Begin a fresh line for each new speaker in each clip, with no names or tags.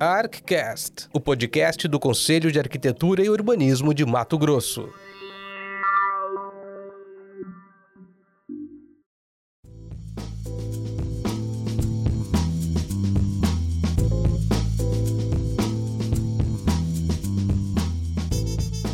ArcCast, o podcast do Conselho de Arquitetura e Urbanismo de Mato Grosso.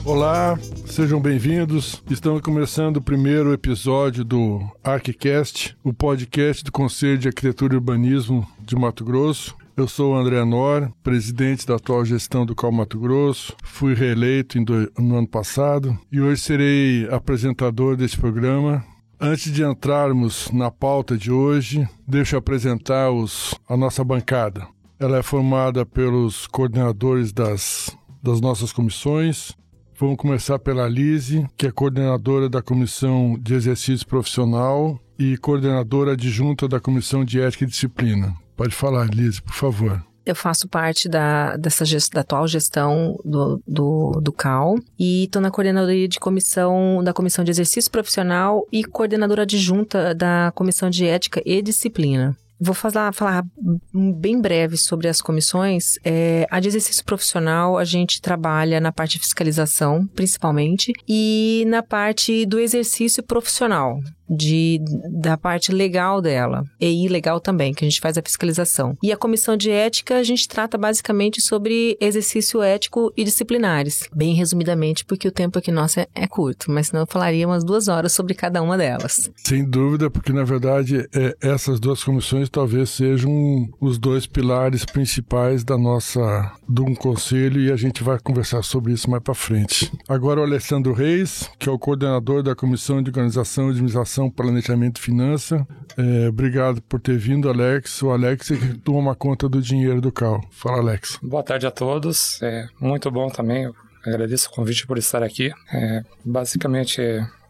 Olá, sejam bem-vindos. Estamos começando o primeiro episódio do ArcCast, o podcast do Conselho de Arquitetura e Urbanismo de Mato Grosso. Eu sou o André Nor, presidente da atual gestão do Cal Mato Grosso. Fui reeleito do, no ano passado e hoje serei apresentador desse programa. Antes de entrarmos na pauta de hoje, deixa eu apresentar os, a nossa bancada. Ela é formada pelos coordenadores das, das nossas comissões, Vamos começar pela Lise, que é coordenadora da Comissão de Exercício Profissional e coordenadora adjunta da Comissão de Ética e Disciplina. Pode falar, Lise, por favor.
Eu faço parte da, dessa gest, da atual gestão do, do, do CAL e estou na coordenadoria de comissão da Comissão de Exercício Profissional e coordenadora adjunta da Comissão de Ética e Disciplina. Vou falar, falar bem breve sobre as comissões. É, a de exercício profissional, a gente trabalha na parte de fiscalização, principalmente, e na parte do exercício profissional de, da parte legal dela e ilegal também, que a gente faz a fiscalização. E a comissão de ética, a gente trata basicamente sobre exercício ético e disciplinares. Bem resumidamente, porque o tempo aqui nosso é, é curto, mas senão eu falaria umas duas horas sobre cada uma delas.
Sem dúvida, porque na verdade é, essas duas comissões talvez sejam os dois pilares principais da nossa de um conselho e a gente vai conversar sobre isso mais para frente. Agora o Alessandro Reis, que é o coordenador da Comissão de Organização e Administração Planejamento e Finança. É, obrigado por ter vindo, Alex. O Alex é que toma conta do dinheiro do CAL. Fala, Alex.
Boa tarde a todos. É muito bom também. Agradeço o convite por estar aqui. É, basicamente,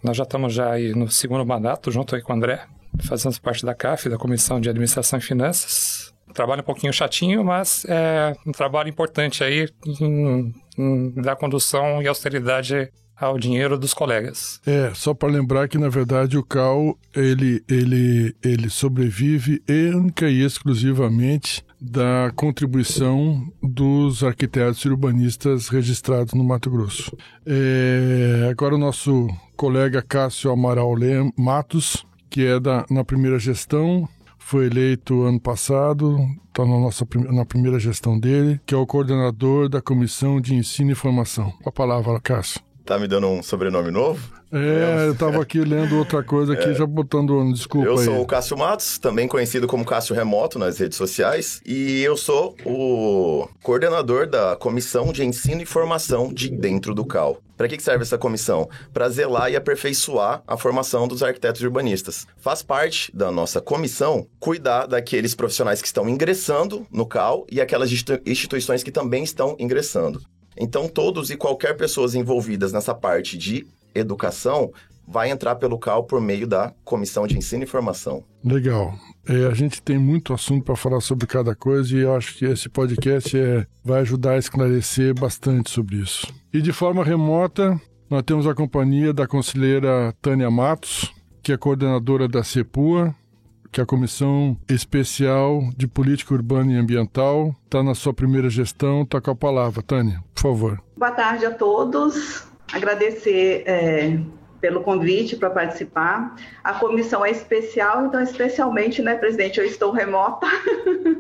nós já estamos já aí no segundo mandato, junto aí com o André. Fazemos parte da CAF, da Comissão de Administração e Finanças. trabalho um pouquinho chatinho, mas é um trabalho importante aí em, em, da condução e austeridade ao dinheiro dos colegas.
É, só para lembrar que na verdade o CAL ele, ele, ele sobrevive única e exclusivamente da contribuição dos arquitetos e urbanistas registrados no Mato Grosso. É, agora o nosso colega Cássio Amaral Matos, que é da, na primeira gestão, foi eleito ano passado, está na nossa na primeira gestão dele, que é o coordenador da Comissão de Ensino e Formação. A palavra, Cássio.
Tá me dando um sobrenome novo?
É, eu tava aqui lendo outra coisa aqui, é. já botando desculpa
Eu
aí.
sou o Cássio Matos, também conhecido como Cássio Remoto nas redes sociais, e eu sou o coordenador da Comissão de Ensino e Formação de dentro do CAL. Para que serve essa comissão? Para zelar e aperfeiçoar a formação dos arquitetos urbanistas. Faz parte da nossa comissão cuidar daqueles profissionais que estão ingressando no CAL e aquelas instituições que também estão ingressando. Então, todos e qualquer pessoas envolvidas nessa parte de educação vai entrar pelo CAL por meio da Comissão de Ensino e Formação.
Legal. É, a gente tem muito assunto para falar sobre cada coisa e eu acho que esse podcast é, vai ajudar a esclarecer bastante sobre isso. E de forma remota, nós temos a companhia da conselheira Tânia Matos, que é coordenadora da CEPUA, que a Comissão Especial de Política Urbana e Ambiental está na sua primeira gestão. Está com a palavra, Tânia, por favor.
Boa tarde a todos. Agradecer é, pelo convite para participar. A comissão é especial, então, especialmente, né, presidente, eu estou remota,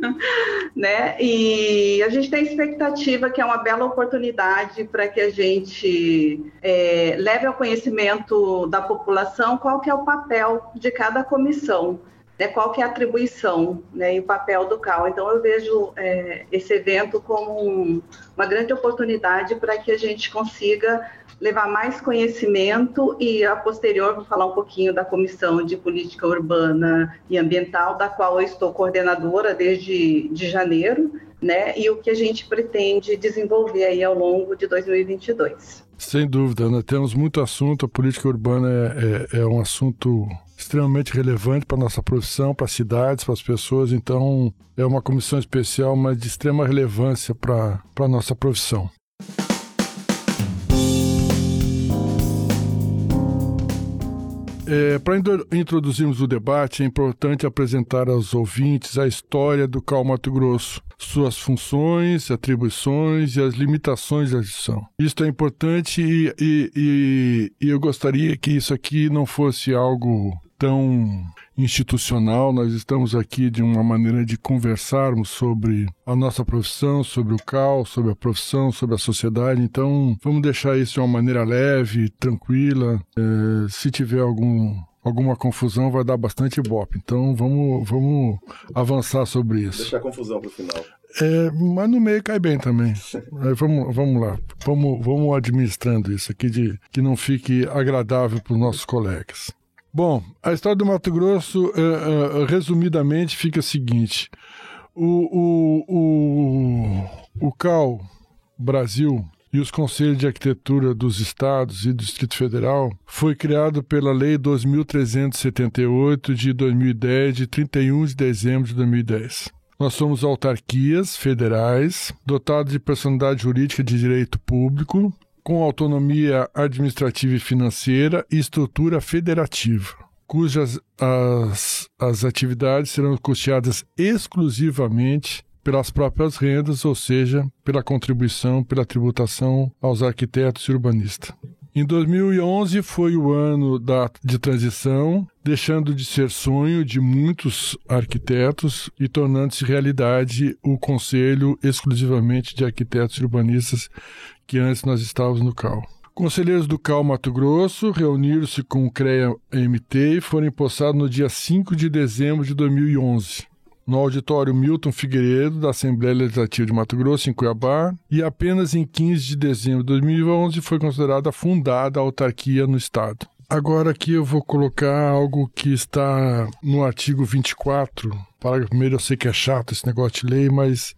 né? E a gente tem expectativa que é uma bela oportunidade para que a gente é, leve ao conhecimento da população qual que é o papel de cada comissão né, qual que é a atribuição né, e o papel do CAL. Então, eu vejo é, esse evento como um, uma grande oportunidade para que a gente consiga levar mais conhecimento e, a posterior, vou falar um pouquinho da Comissão de Política Urbana e Ambiental, da qual eu estou coordenadora desde de janeiro, né, e o que a gente pretende desenvolver aí ao longo de 2022.
Sem dúvida, né? temos muito assunto, a política urbana é, é, é um assunto extremamente relevante para a nossa profissão, para as cidades, para as pessoas. Então, é uma comissão especial, mas de extrema relevância para a nossa profissão. É, Para introduzirmos o debate, é importante apresentar aos ouvintes a história do Cal Mato Grosso, suas funções, atribuições e as limitações da gestão. Isso é importante e, e, e, e eu gostaria que isso aqui não fosse algo tão institucional, nós estamos aqui de uma maneira de conversarmos sobre a nossa profissão, sobre o CAL, sobre a profissão, sobre a sociedade. Então, vamos deixar isso de uma maneira leve, tranquila. É, se tiver algum alguma confusão vai dar bastante ibope. Então vamos, vamos avançar sobre isso.
Deixar confusão para o final.
É, mas no meio cai bem também. É, vamos, vamos lá. Vamos, vamos administrando isso aqui de que não fique agradável para os nossos colegas. Bom, a história do Mato Grosso, uh, uh, resumidamente, fica a seguinte: o, o, o, o CAL Brasil e os Conselhos de Arquitetura dos Estados e do Distrito Federal foi criado pela Lei 2378 de 2010, de 31 de dezembro de 2010. Nós somos autarquias federais, dotadas de personalidade jurídica de direito público, com autonomia administrativa e financeira e estrutura federativa, cujas as, as atividades serão custeadas exclusivamente pelas próprias rendas, ou seja, pela contribuição, pela tributação aos arquitetos e urbanistas. Em 2011 foi o ano da, de transição, deixando de ser sonho de muitos arquitetos e tornando-se realidade o Conselho exclusivamente de Arquitetos e Urbanistas, que antes nós estávamos no CAL. Conselheiros do CAL Mato Grosso reuniram-se com o CREA-MT e foram empossados no dia 5 de dezembro de 2011 no auditório Milton Figueiredo, da Assembleia Legislativa de Mato Grosso, em Cuiabá, e apenas em 15 de dezembro de 2011 foi considerada fundada a autarquia no Estado. Agora aqui eu vou colocar algo que está no artigo 24. Parágrafo primeiro, eu sei que é chato esse negócio de lei, mas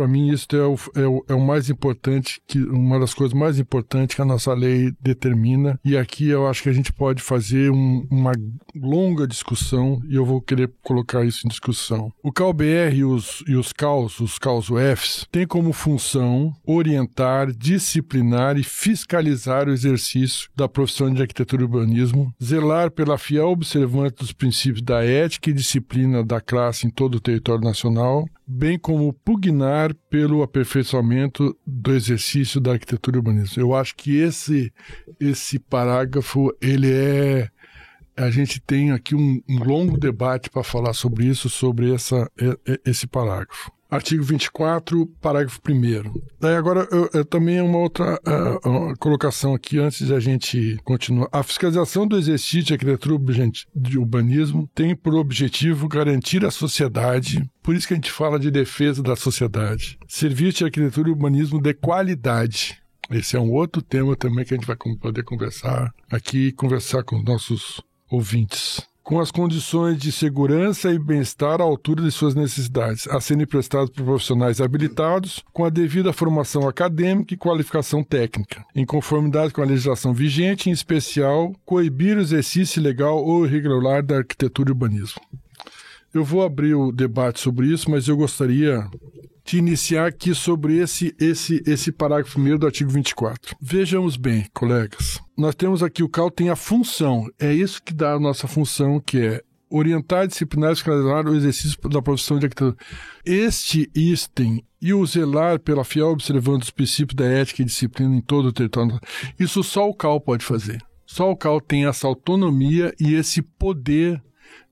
para mim, isso é o, é, o, é o mais importante, que uma das coisas mais importantes que a nossa lei determina. E aqui eu acho que a gente pode fazer um, uma longa discussão e eu vou querer colocar isso em discussão. O CalBR e os, e os CAUS, os CAUS UFs, têm como função orientar, disciplinar e fiscalizar o exercício da profissão de arquitetura e urbanismo, zelar pela fiel observância dos princípios da ética e disciplina da classe em todo o território nacional, bem como pugnar pelo aperfeiçoamento do exercício da arquitetura urbanismo. Eu acho que esse esse parágrafo ele é a gente tem aqui um, um longo debate para falar sobre isso, sobre essa, esse parágrafo. Artigo 24, parágrafo 1. Daí agora eu, eu, também é uma outra uh, colocação aqui antes de a gente continuar. A fiscalização do exercício de arquitetura de urbanismo tem por objetivo garantir à sociedade, por isso que a gente fala de defesa da sociedade, serviço de arquitetura e urbanismo de qualidade. Esse é um outro tema também que a gente vai poder conversar aqui, conversar com os nossos ouvintes com as condições de segurança e bem-estar à altura de suas necessidades, a serem prestados por profissionais habilitados, com a devida formação acadêmica e qualificação técnica, em conformidade com a legislação vigente, em especial, coibir o exercício ilegal ou irregular da arquitetura e urbanismo. Eu vou abrir o debate sobre isso, mas eu gostaria de iniciar aqui sobre esse, esse, esse parágrafo primeiro do artigo 24. Vejamos bem, colegas. Nós temos aqui o CAL tem a função, é isso que dá a nossa função, que é orientar, disciplinar e esclarecer o exercício da profissão de arquitetura. Este item e o zelar pela fiel observância dos princípios da ética e disciplina em todo o território, isso só o CAL pode fazer. Só o CAL tem essa autonomia e esse poder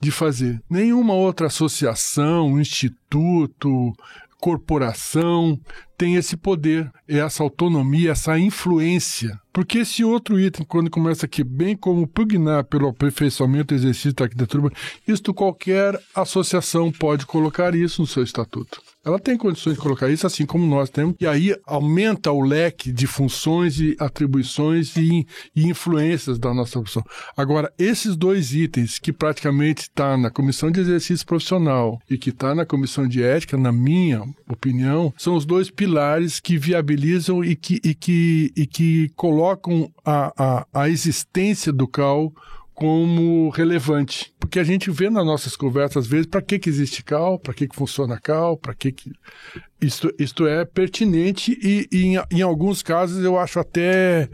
de fazer. Nenhuma outra associação, instituto, corporação tem esse poder, essa autonomia, essa influência. Porque esse outro item, quando começa aqui, bem como pugnar pelo aperfeiçoamento exercício da arquitetura, isto qualquer associação pode colocar isso no seu estatuto. Ela tem condições de colocar isso, assim como nós temos, e aí aumenta o leque de funções e atribuições e, e influências da nossa profissão. Agora, esses dois itens que praticamente está na comissão de exercício profissional e que está na comissão de ética, na minha opinião, são os dois pilares que viabilizam e que, e que, e que colocam a, a, a existência do CAL como relevante. Porque a gente vê nas nossas conversas, às vezes, para que, que existe CAL, para que, que funciona CAL, para que, que. Isto, isto é pertinente e, e em, em, alguns casos eu acho até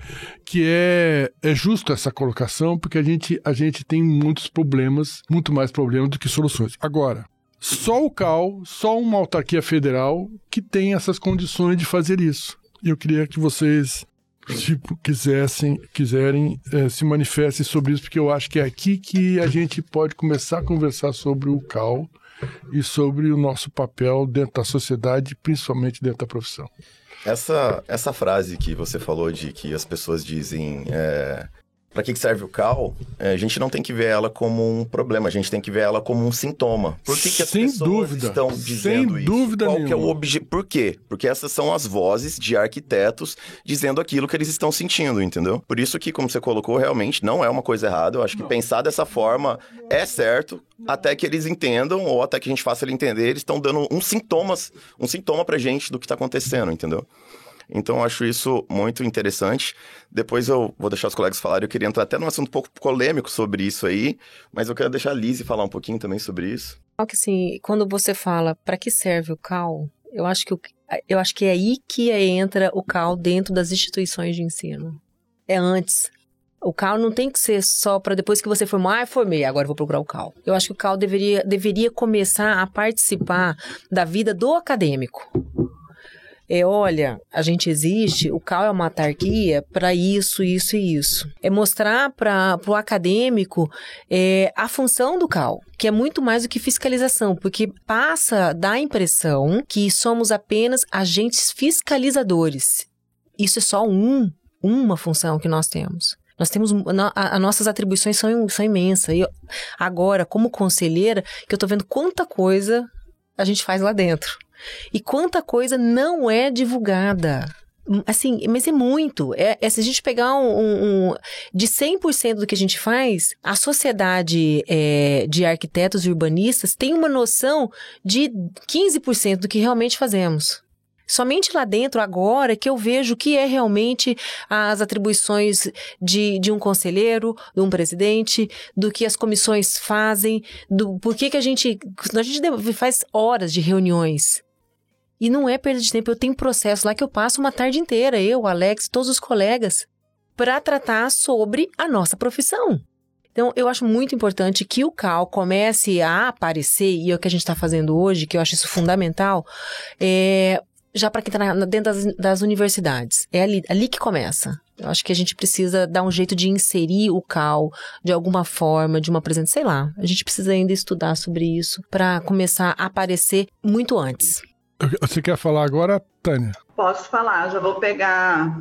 que é, é justo essa colocação, porque a gente, a gente tem muitos problemas, muito mais problemas do que soluções. Agora, só o CAL, só uma autarquia federal que tem essas condições de fazer isso. Eu queria que vocês tipo, quisessem, quiserem é, se manifestem sobre isso, porque eu acho que é aqui que a gente pode começar a conversar sobre o CAL e sobre o nosso papel dentro da sociedade, principalmente dentro da profissão.
Essa, essa frase que você falou de que as pessoas dizem é, para que serve o cal, é, a gente não tem que ver ela como um problema, a gente tem que ver ela como um sintoma. Por que, que as
Sem
pessoas
dúvida.
estão dizendo
Sem
isso?
dúvida
Qual
nenhuma.
que é o obje... Por quê? Porque essas são as vozes de arquitetos dizendo aquilo que eles estão sentindo, entendeu? Por isso que, como você colocou, realmente não é uma coisa errada. Eu acho que pensar dessa forma é certo, até que eles entendam, ou até que a gente faça ele entender, eles estão dando uns sintomas, um sintoma pra gente do que tá acontecendo, entendeu? Então, eu acho isso muito interessante. Depois eu vou deixar os colegas falarem. Eu queria entrar até num assunto um pouco polêmico sobre isso aí, mas eu quero deixar a Lizzie falar um pouquinho também sobre isso.
Só que assim, quando você fala para que serve o CAL, eu acho que o, eu acho que é aí que entra o CAL dentro das instituições de ensino. É antes. O CAL não tem que ser só para depois que você formou, ah, formei, agora vou procurar o CAL. Eu acho que o CAL deveria, deveria começar a participar da vida do acadêmico é, olha, a gente existe, o CAL é uma autarquia para isso, isso e isso. É mostrar para o acadêmico é, a função do CAL, que é muito mais do que fiscalização, porque passa da impressão que somos apenas agentes fiscalizadores. Isso é só um, uma função que nós temos. Nós temos. As nossas atribuições são, são imensas. E agora, como conselheira, que eu estou vendo quanta coisa a gente faz lá dentro. E quanta coisa não é divulgada. Assim, mas é muito. É, é se a gente pegar um, um, um de 100% do que a gente faz, a sociedade é, de arquitetos e urbanistas tem uma noção de 15% do que realmente fazemos. Somente lá dentro, agora, que eu vejo o que é realmente as atribuições de, de um conselheiro, de um presidente, do que as comissões fazem, do por que, que a gente. A gente faz horas de reuniões. E não é perda de tempo. Eu tenho processo lá que eu passo uma tarde inteira, eu, Alex, todos os colegas, para tratar sobre a nossa profissão. Então, eu acho muito importante que o CAL comece a aparecer, e é o que a gente está fazendo hoje, que eu acho isso fundamental, é, já para quem está dentro das, das, universidades. É ali, ali que começa. Eu acho que a gente precisa dar um jeito de inserir o CAL de alguma forma, de uma presença, sei lá. A gente precisa ainda estudar sobre isso para começar a aparecer muito antes.
Você quer falar agora, Tânia?
Posso falar, já vou pegar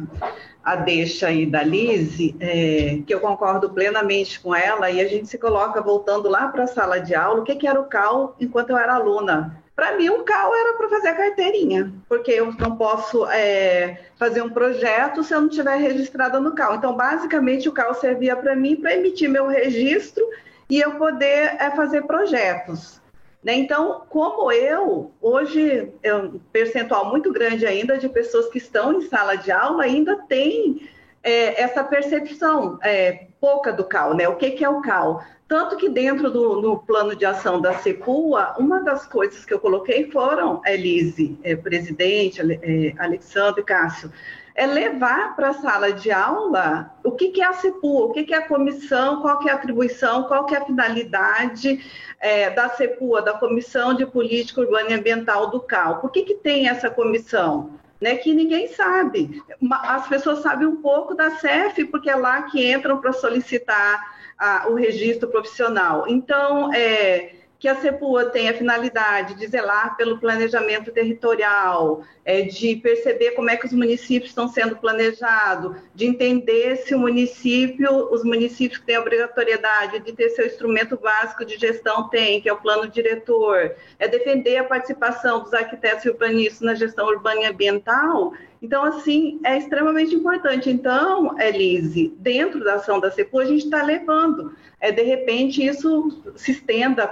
a deixa aí da Lise, é, que eu concordo plenamente com ela, e a gente se coloca voltando lá para a sala de aula, o que, que era o CAL enquanto eu era aluna. Para mim, o CAL era para fazer a carteirinha, porque eu não posso é, fazer um projeto se eu não estiver registrada no CAL. Então, basicamente, o CAL servia para mim para emitir meu registro e eu poder é, fazer projetos. Né? Então, como eu, hoje é um percentual muito grande ainda de pessoas que estão em sala de aula ainda tem é, essa percepção é, pouca do CAL, né? O que, que é o CAL? Tanto que dentro do no plano de ação da CEPUA, uma das coisas que eu coloquei foram, Elise, é, presidente, é, Alexandre, Cássio, é levar para a sala de aula o que, que é a CEPUA, o que, que é a comissão, qual que é a atribuição, qual que é a finalidade é, da CEPUA, da Comissão de Política Urbana e Ambiental do CAL. Por que, que tem essa comissão? Né, que ninguém sabe. As pessoas sabem um pouco da CEF, porque é lá que entram para solicitar a, o registro profissional. Então, é, que a CEPUA tem a finalidade de zelar pelo planejamento territorial, é, de perceber como é que os municípios estão sendo planejados, de entender se o município, os municípios que têm a obrigatoriedade de ter seu instrumento básico de gestão tem, que é o plano diretor, é defender a participação dos arquitetos e urbanistas na gestão urbana e ambiental. Então, assim, é extremamente importante. Então, Elise, dentro da ação da CEPU, a gente está levando. É, de repente, isso se estenda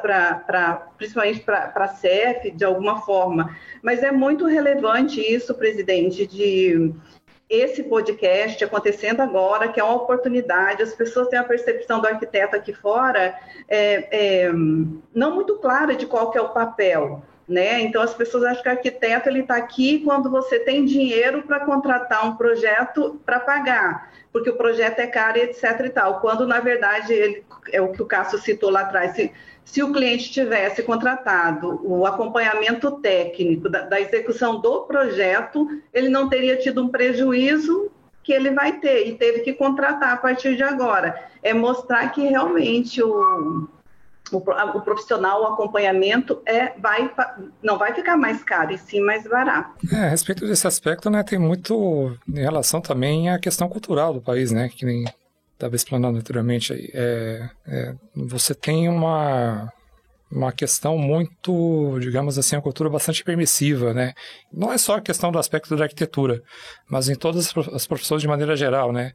principalmente para a CEF, de alguma forma. Mas é muito relevante isso, presidente, de esse podcast acontecendo agora, que é uma oportunidade, as pessoas têm a percepção do arquiteto aqui fora é, é, não muito clara de qual que é o papel. Né? Então as pessoas acham que o arquiteto ele está aqui quando você tem dinheiro para contratar um projeto para pagar, porque o projeto é caro etc e tal. Quando na verdade ele, é o que o Cássio citou lá atrás, se, se o cliente tivesse contratado o acompanhamento técnico da, da execução do projeto, ele não teria tido um prejuízo que ele vai ter e teve que contratar a partir de agora. É mostrar que realmente o o, profissional, o acompanhamento é, vai, não vai ficar mais caro, e sim mais barato.
É, a respeito desse aspecto, né, tem muito em relação também à questão cultural do país, né, que nem estava explanando anteriormente aí. É, é, você tem uma, uma questão muito, digamos assim, uma cultura bastante permissiva, né? Não é só a questão do aspecto da arquitetura, mas em todas as profissões de maneira geral, né?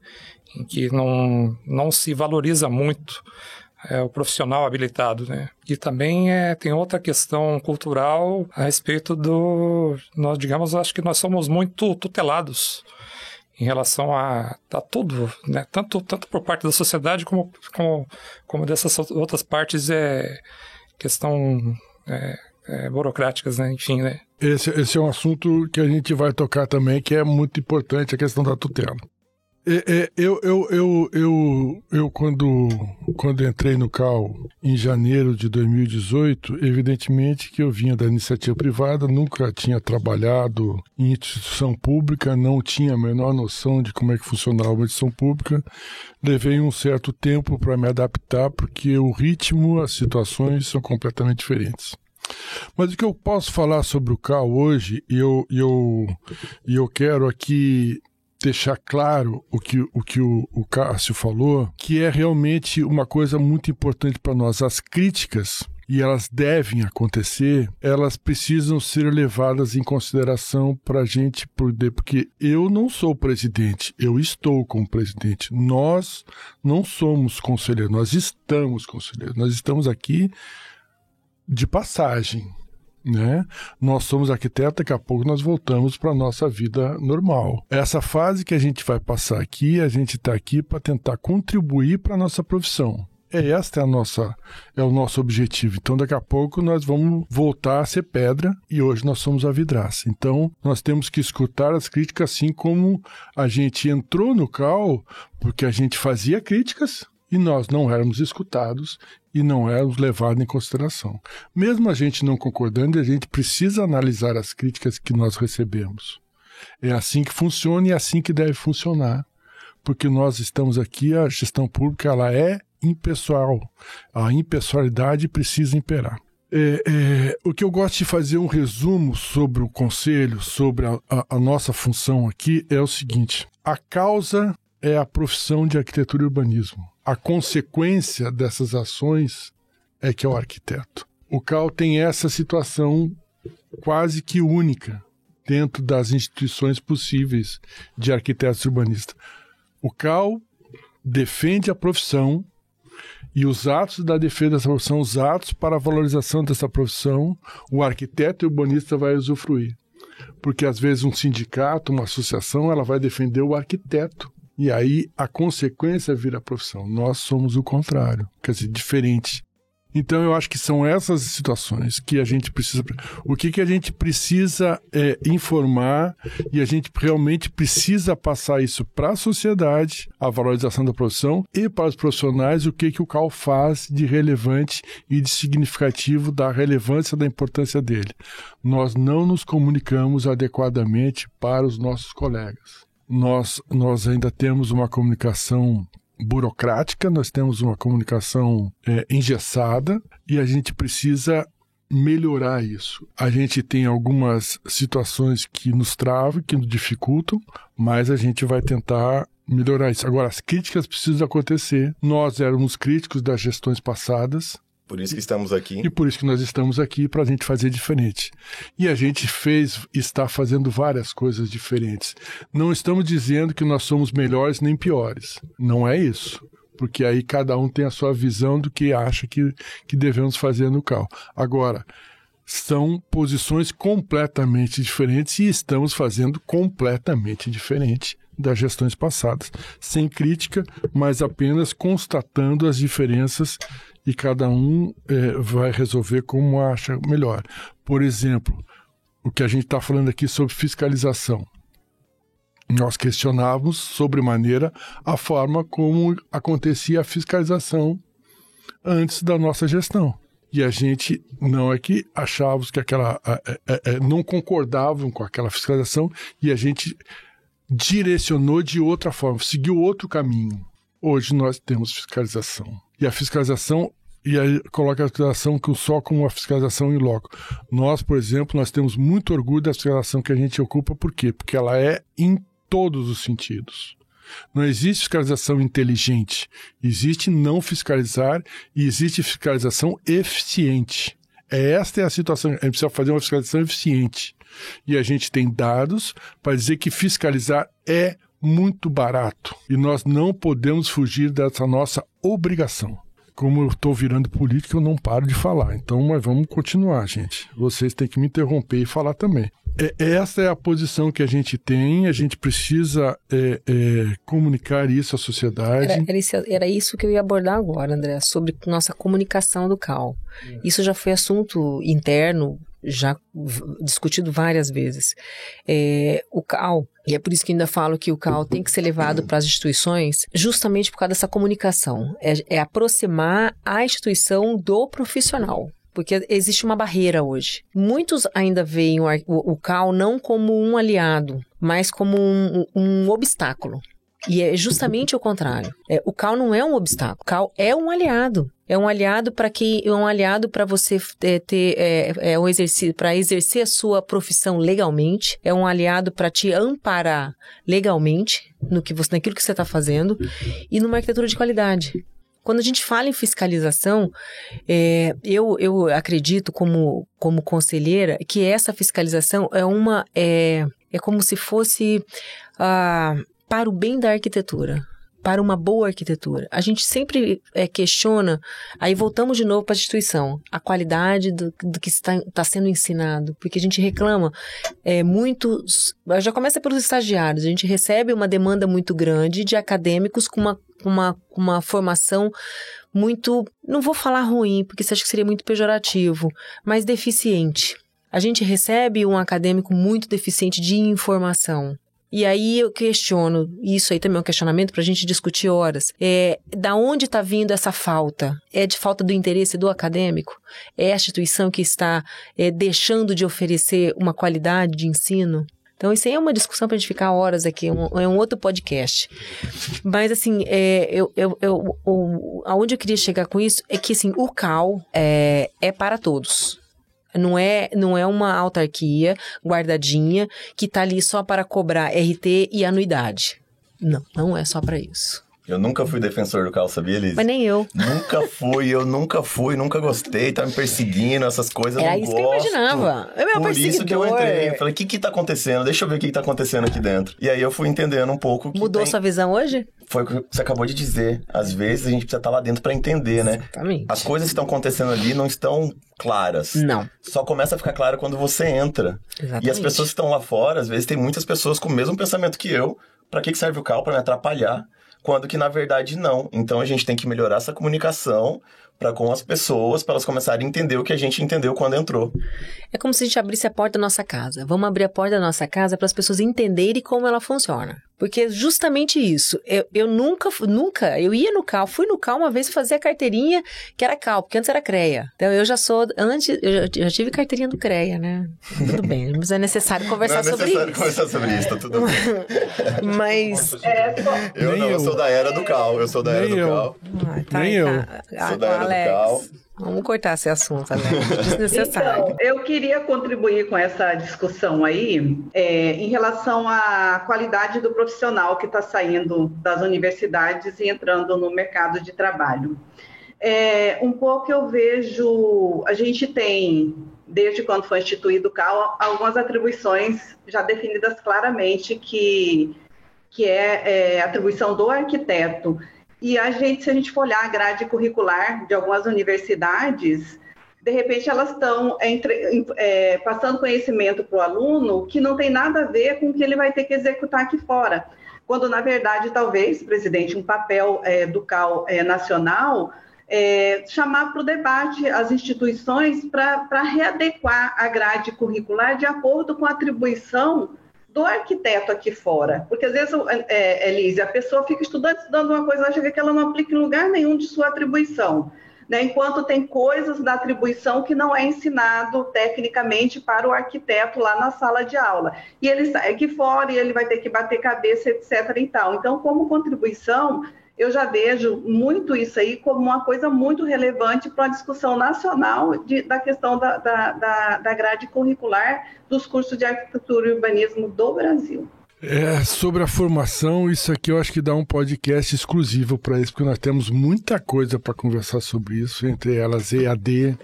Em que não, não se valoriza muito é, o profissional habilitado, né? E também é, tem outra questão cultural a respeito do, nós digamos, acho que nós somos muito tutelados em relação a, a tudo, né? Tanto, tanto por parte da sociedade como, como, como dessas outras partes é questão é, é, burocráticas, né? Enfim, né?
Esse, esse é um assunto que a gente vai tocar também, que é muito importante, a questão da tutela. É, é, eu, eu, eu, eu, eu quando, quando entrei no CAL em janeiro de 2018, evidentemente que eu vinha da iniciativa privada, nunca tinha trabalhado em instituição pública, não tinha a menor noção de como é que funcionava uma instituição pública. Levei um certo tempo para me adaptar, porque o ritmo, as situações são completamente diferentes. Mas o que eu posso falar sobre o CAL hoje, e eu, eu, eu quero aqui deixar claro o que o, que o, o Cássio falou, que é realmente uma coisa muito importante para nós. As críticas e elas devem acontecer, elas precisam ser levadas em consideração para a gente poder, porque eu não sou presidente, eu estou como presidente. Nós não somos conselheiros, nós estamos conselheiros, nós estamos aqui de passagem né? Nós somos arquitetos, daqui a pouco nós voltamos para a nossa vida normal. Essa fase que a gente vai passar aqui, a gente está aqui para tentar contribuir para a nossa profissão. É esta é a nossa é o nosso objetivo. Então daqui a pouco nós vamos voltar a ser pedra e hoje nós somos a vidraça. Então nós temos que escutar as críticas assim como a gente entrou no CAL porque a gente fazia críticas e nós não éramos escutados e não éramos levados em consideração. Mesmo a gente não concordando, a gente precisa analisar as críticas que nós recebemos. É assim que funciona e é assim que deve funcionar, porque nós estamos aqui, a gestão pública ela é impessoal, a impessoalidade precisa imperar. É, é, o que eu gosto de fazer um resumo sobre o conselho, sobre a, a, a nossa função aqui, é o seguinte: a causa é a profissão de arquitetura e urbanismo a consequência dessas ações é que é o arquiteto. O CAL tem essa situação quase que única dentro das instituições possíveis de arquitetos urbanistas. O CAL defende a profissão e os atos da defesa dessa profissão, os atos para a valorização dessa profissão, o arquiteto urbanista vai usufruir. Porque às vezes um sindicato, uma associação, ela vai defender o arquiteto e aí a consequência vira a profissão. Nós somos o contrário, quer dizer, diferente. Então eu acho que são essas situações que a gente precisa. O que, que a gente precisa é, informar e a gente realmente precisa passar isso para a sociedade, a valorização da profissão, e para os profissionais o que, que o CAL faz de relevante e de significativo da relevância da importância dele. Nós não nos comunicamos adequadamente para os nossos colegas nós, nós ainda temos uma comunicação burocrática, nós temos uma comunicação é, engessada e a gente precisa melhorar isso. A gente tem algumas situações que nos travam, que nos dificultam, mas a gente vai tentar melhorar isso. Agora, as críticas precisam acontecer. Nós éramos críticos das gestões passadas,
por isso que estamos aqui.
E por isso que nós estamos aqui para a gente fazer diferente. E a gente fez, está fazendo várias coisas diferentes. Não estamos dizendo que nós somos melhores nem piores. Não é isso. Porque aí cada um tem a sua visão do que acha que, que devemos fazer no CAL. Agora, são posições completamente diferentes e estamos fazendo completamente diferente das gestões passadas, sem crítica, mas apenas constatando as diferenças e cada um é, vai resolver como acha melhor. Por exemplo, o que a gente está falando aqui sobre fiscalização. Nós questionávamos sobremaneira a forma como acontecia a fiscalização antes da nossa gestão. E a gente não é que achávamos que aquela. É, é, é, não concordavam com aquela fiscalização e a gente direcionou de outra forma, seguiu outro caminho. Hoje nós temos fiscalização. E a fiscalização e aí coloca a fiscalização só como uma fiscalização em loco. Nós, por exemplo, nós temos muito orgulho da fiscalização que a gente ocupa, por quê? Porque ela é em todos os sentidos. Não existe fiscalização inteligente, existe não fiscalizar e existe fiscalização eficiente. É esta é a situação. A gente precisa fazer uma fiscalização eficiente. E a gente tem dados para dizer que fiscalizar é muito barato. E nós não podemos fugir dessa nossa obrigação como eu estou virando político, eu não paro de falar. Então, mas vamos continuar, gente. Vocês têm que me interromper e falar também. É, essa é a posição que a gente tem, a gente precisa é, é, comunicar isso à sociedade.
Era, era, isso, era, isso, que eu ia abordar agora, André, sobre nossa comunicação do CAL. Isso já foi assunto interno já discutido várias vezes. É, o CAL, e é por isso que ainda falo que o CAL tem que ser levado para as instituições, justamente por causa dessa comunicação. É, é aproximar a instituição do profissional porque existe uma barreira hoje. Muitos ainda veem o, o, CAL não como um aliado, mas como um, um obstáculo. E é justamente o contrário. É, o CAL não é um obstáculo, o CAL é um aliado. É um aliado para que é um aliado para você ter, ter é, é um exercício para exercer a sua profissão legalmente. É um aliado para te amparar legalmente no que você naquilo que você está fazendo e numa arquitetura de qualidade. Quando a gente fala em fiscalização, é, eu, eu acredito como, como conselheira que essa fiscalização é uma é, é como se fosse ah, para o bem da arquitetura para uma boa arquitetura. A gente sempre é, questiona, aí voltamos de novo para a instituição, a qualidade do, do que está, está, sendo ensinado, porque a gente reclama é, muitos. Já começa pelos estagiários, a gente recebe uma demanda muito grande de acadêmicos com uma, uma, uma formação muito. Não vou falar ruim, porque isso acho que seria muito pejorativo, mas deficiente. A gente recebe um acadêmico muito deficiente de informação. E aí eu questiono, isso aí também é um questionamento para a gente discutir horas. É, da onde está vindo essa falta? É de falta do interesse do acadêmico? É a instituição que está é, deixando de oferecer uma qualidade de ensino? Então, isso aí é uma discussão para a gente ficar horas aqui, um, é um outro podcast. Mas, assim, é, eu, eu, eu, aonde eu queria chegar com isso é que, assim, o CAL é, é para todos. Não é, não é uma autarquia guardadinha que está ali só para cobrar RT e anuidade. Não, não é só para isso.
Eu nunca fui defensor do carro, sabia, Liz?
Mas nem eu.
Nunca fui, eu nunca fui, nunca gostei, tá me perseguindo, essas coisas,
Era
não
isso
gosto.
que eu imaginava. Eu meu
Por isso que eu entrei, eu falei, o que que tá acontecendo? Deixa eu ver o que que tá acontecendo aqui dentro. E aí eu fui entendendo um pouco que
Mudou
tem...
sua visão hoje?
Foi o que você acabou de dizer. Às vezes a gente precisa estar lá dentro para entender, né?
Exatamente.
As coisas que estão acontecendo ali não estão claras.
Não.
Só começa a ficar claro quando você entra.
Exatamente.
E as pessoas que estão lá fora, às vezes tem muitas pessoas com o mesmo pensamento que eu. Para que que serve o carro? Para me atrapalhar quando que na verdade não. Então a gente tem que melhorar essa comunicação para com as pessoas, para elas começarem a entender o que a gente entendeu quando entrou.
É como se a gente abrisse a porta da nossa casa. Vamos abrir a porta da nossa casa para as pessoas entenderem como ela funciona. Porque é justamente isso. Eu, eu nunca, nunca, eu ia no CAL, fui no CAL uma vez fazer a carteirinha que era CAL, porque antes era CREA. Então eu já sou, antes, eu já, já tive carteirinha do CREA, né? Tudo bem, mas é necessário conversar
não é necessário
sobre isso.
conversar sobre isso, tá tudo bem.
mas.
Eu
Nem
não, eu.
eu.
sou da era do CAL, eu sou da era
Nem
do
eu.
CAL.
Ah, tá,
Nem eu.
tá.
Sou da era do
Alex,
CAL.
Vamos cortar esse assunto, Alex. Desnecessário.
Então, eu queria contribuir com essa discussão aí é, em relação à qualidade do profissional que está saindo das universidades e entrando no mercado de trabalho. É, um pouco eu vejo, a gente tem, desde quando foi instituído o CAL, algumas atribuições já definidas claramente que, que é, é atribuição do arquiteto. E a gente, se a gente for olhar a grade curricular de algumas universidades, de repente elas estão é, passando conhecimento para o aluno que não tem nada a ver com o que ele vai ter que executar aqui fora. quando na verdade talvez, presidente, um papel é, do CAL é, nacional é, chamar para o debate as instituições para readequar a grade curricular de acordo com a atribuição do arquiteto aqui fora. Porque às vezes, é, Elise, a pessoa fica estudando, estudando uma coisa, acha que ela não aplica em lugar nenhum de sua atribuição. Né? Enquanto tem coisas da atribuição que não é ensinado tecnicamente para o arquiteto lá na sala de aula. E ele sai aqui fora e ele vai ter que bater cabeça, etc. E tal. Então, como contribuição, eu já vejo muito isso aí como uma coisa muito relevante para a discussão nacional de, da questão da, da, da, da grade curricular dos cursos de arquitetura e urbanismo do Brasil.
É, sobre a formação, isso aqui eu acho que dá um podcast exclusivo para isso, porque nós temos muita coisa para conversar sobre isso, entre elas EAD,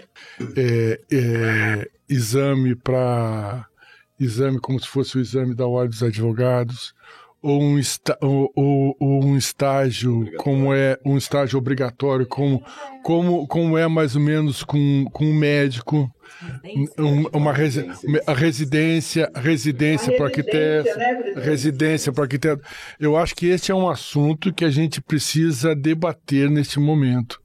é, é, exame para exame como se fosse o exame da Ordem dos Advogados, ou um, ou, ou, ou um estágio como é um estágio obrigatório como como como é mais ou menos com, com um médico um, uma resi a residência residência para arquiteto né, residência para arquiteto. Eu acho que este é um assunto que a gente precisa debater neste momento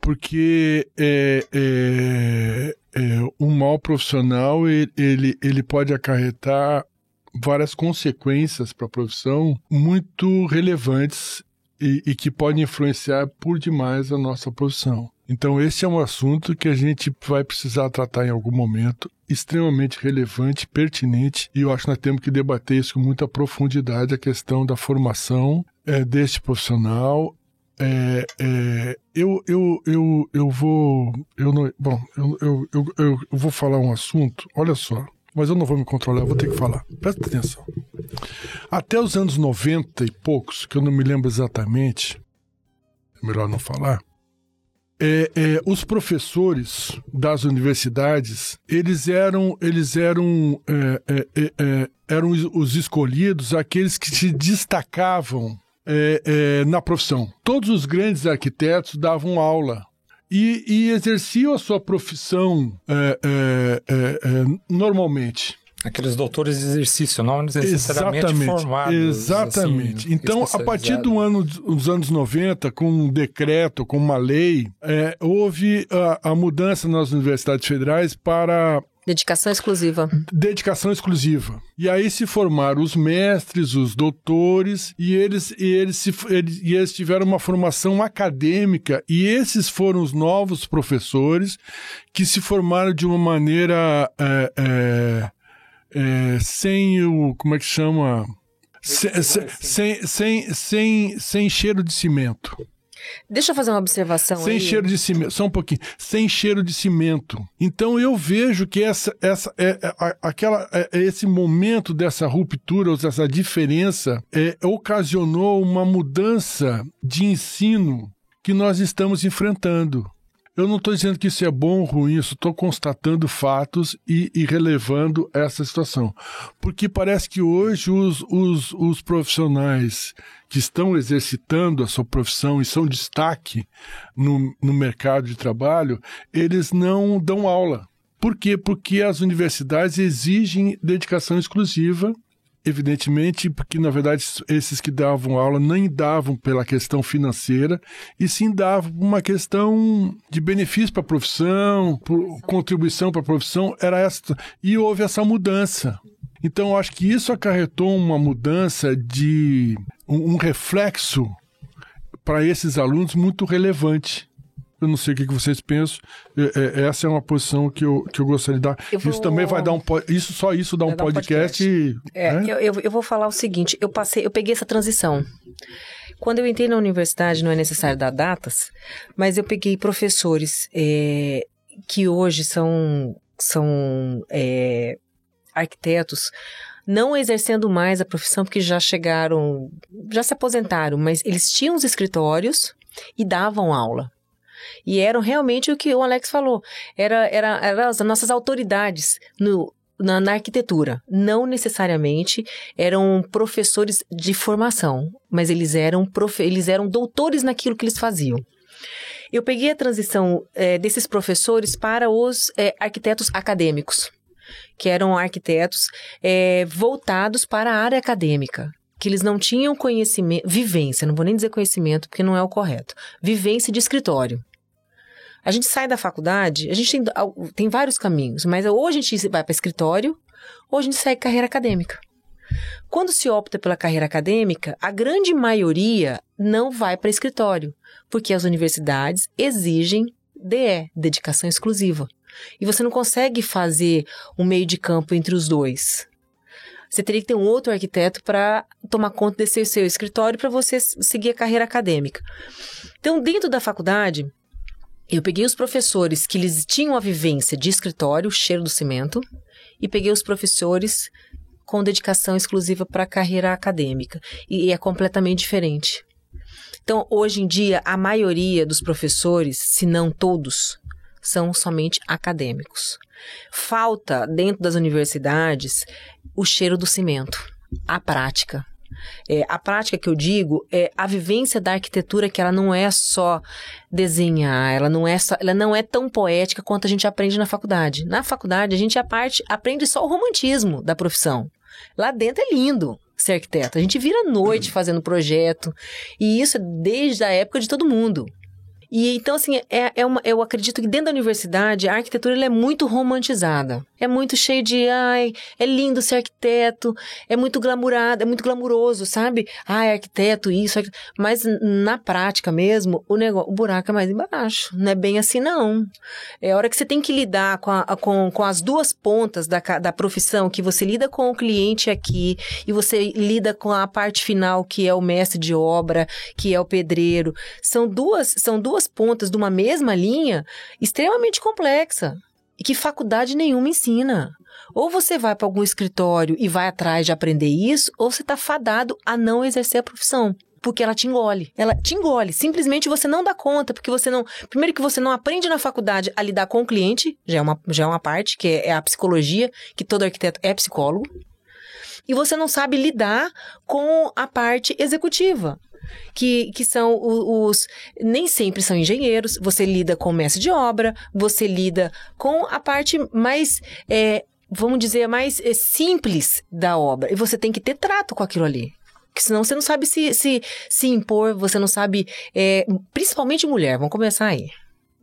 porque é, é, é, um mau profissional ele, ele, ele pode acarretar várias consequências para a profissão muito relevantes e, e, que podem influenciar por demais a nossa profissão. Então, esse é um assunto que a gente vai precisar tratar em algum momento, extremamente relevante, pertinente, e eu acho que nós temos que debater isso com muita profundidade a questão da formação é, deste profissional. É, é, eu, eu, eu, eu vou. Eu não, bom, eu, eu, eu, eu vou falar um assunto, olha só mas eu não vou me controlar, eu vou ter que falar. Presta atenção. Até os anos 90 e poucos, que eu não me lembro exatamente, é melhor não falar, é, é, os professores das universidades eles eram eles eram é, é, é, é eram os escolhidos aqueles que se destacavam na profissão todos os grandes arquitetos davam aula e, e exerciam a sua profissão é, é, é, é normalmente.
Aqueles doutores de exercício, não necessariamente exatamente, formados. Assim,
exatamente. Assim, então, a partir do ano, dos anos 90, com um decreto, com uma lei, é, houve a, a, mudança nas universidades federais para
Dedicação exclusiva.
Dedicação exclusiva. E aí se formaram os mestres, os doutores, e eles, e eles, se, eles, e eles tiveram uma formação acadêmica, e esses foram os novos professores que se formaram de uma maneira é, é, é, sem o. Como é que chama? Sem, sem, sem, sem, sem cheiro de cimento.
Deixa eu fazer uma observação
sem
aí.
cheiro de cimento, só um pouquinho. Sem cheiro de cimento. Então eu vejo que essa, essa, é, é aquela, é, esse momento dessa ruptura, ou dessa diferença, é, ocasionou uma mudança de ensino que nós estamos enfrentando. Eu não estou dizendo que isso é bom ou ruim, estou constatando fatos e, e, relevando essa situação. Porque parece que hoje os, os, os profissionais que estão exercitando a sua profissão e são destaque no, no mercado de trabalho, eles não dão aula. Por quê? Porque as universidades exigem dedicação exclusiva evidentemente, porque na verdade esses que davam aula nem davam pela questão financeira, e sim davam uma questão de benefício para a profissão, contribuição para a profissão, era essa. E houve essa mudança. Então, acho que isso acarretou uma mudança de um, um reflexo para esses alunos muito relevante. Eu não sei o que vocês pensam. É, é, essa é uma posição que eu, que eu gostaria de dar. Vou... Isso também vai dar um isso só isso dá um podcast. Um podcast.
É, né? eu, eu, eu, vou falar o seguinte. Eu passei, eu peguei essa transição. Quando eu entrei na universidade, não é necessário dar datas, mas eu peguei professores é, que hoje são são é, arquitetos não exercendo mais a profissão porque já chegaram, já se aposentaram, mas eles tinham os escritórios e davam aula. E eram realmente o que o Alex falou. Era, era, as nossas autoridades no, na, na, arquitetura. Não necessariamente eram professores de formação, mas eles eram, profe, eles eram doutores naquilo que eles faziam. Eu peguei a transição é, desses professores para os é, arquitetos acadêmicos, que eram arquitetos é, voltados para a área acadêmica que eles não tinham conhecimento, vivência, não vou nem dizer conhecimento, porque não é o correto, vivência de escritório. A gente sai da faculdade, a gente tem, tem vários caminhos, mas ou a gente vai para escritório, ou a gente segue carreira acadêmica. Quando se opta pela carreira acadêmica, a grande maioria não vai para escritório, porque as universidades exigem DE, dedicação exclusiva. E você não consegue fazer um meio de campo entre os dois. Você teria que ter um outro arquiteto para tomar conta desse seu escritório para você seguir a carreira acadêmica. Então, dentro da faculdade, eu peguei os professores que eles tinham a vivência de escritório, cheiro do cimento, e peguei os professores com dedicação exclusiva para a carreira acadêmica. E é completamente diferente. Então, hoje em dia, a maioria dos professores, se não todos, são somente acadêmicos. Falta, dentro das universidades, o cheiro do cimento, a prática. É, a prática que eu digo é a vivência da arquitetura que ela não é só desenhar, ela não é só, ela não é tão poética quanto a gente aprende na faculdade. Na faculdade a gente a parte, aprende só o romantismo da profissão. Lá dentro é lindo ser arquiteto. A gente vira noite fazendo projeto e isso é desde a época de todo mundo. E então, assim, é, é uma, eu acredito que dentro da universidade a arquitetura é muito romantizada. É muito cheio de, ai, é lindo ser arquiteto, é muito glamourado, é muito glamuroso, sabe? Ai, arquiteto, isso, arquiteto. mas na prática mesmo, o negócio, o buraco é mais embaixo. Não é bem assim, não. É hora que você tem que lidar com, a, com, com as duas pontas da, da profissão, que você lida com o cliente aqui e você lida com a parte final, que é o mestre de obra, que é o pedreiro. São duas, são duas pontas de uma mesma linha extremamente complexa e que faculdade nenhuma ensina. Ou você vai para algum escritório e vai atrás de aprender isso, ou você está fadado a não exercer a profissão porque ela te engole. Ela te engole. Simplesmente você não dá conta, porque você não. Primeiro que você não aprende na faculdade a lidar com o cliente, já é uma, já é uma parte, que é a psicologia, que todo arquiteto é psicólogo. E você não sabe lidar com a parte executiva que, que são os, os. Nem sempre são engenheiros, você lida com mestre de obra, você lida com a parte mais. É, vamos dizer, mais é, simples da obra. E você tem que ter trato com aquilo ali. Porque senão você não sabe se, se, se impor, você não sabe. É, principalmente mulher, vamos começar aí.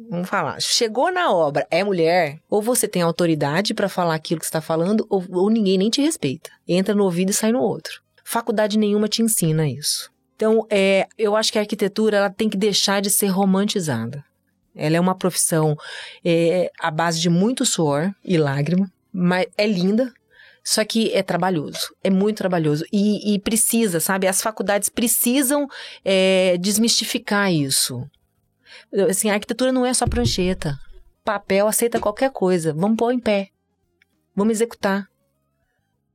Vamos falar. Chegou na obra, é mulher, ou você tem autoridade para falar aquilo que está falando, ou, ou ninguém nem te respeita. Entra no ouvido e sai no outro. Faculdade nenhuma te ensina isso. Então, é, eu acho que a arquitetura ela tem que deixar de ser romantizada. Ela é uma profissão é, à base de muito suor e lágrima, mas é linda, só que é trabalhoso, é muito trabalhoso. E, e precisa, sabe? As faculdades precisam é, desmistificar isso. Assim, a arquitetura não é só prancheta. Papel aceita qualquer coisa. Vamos pôr em pé. Vamos executar.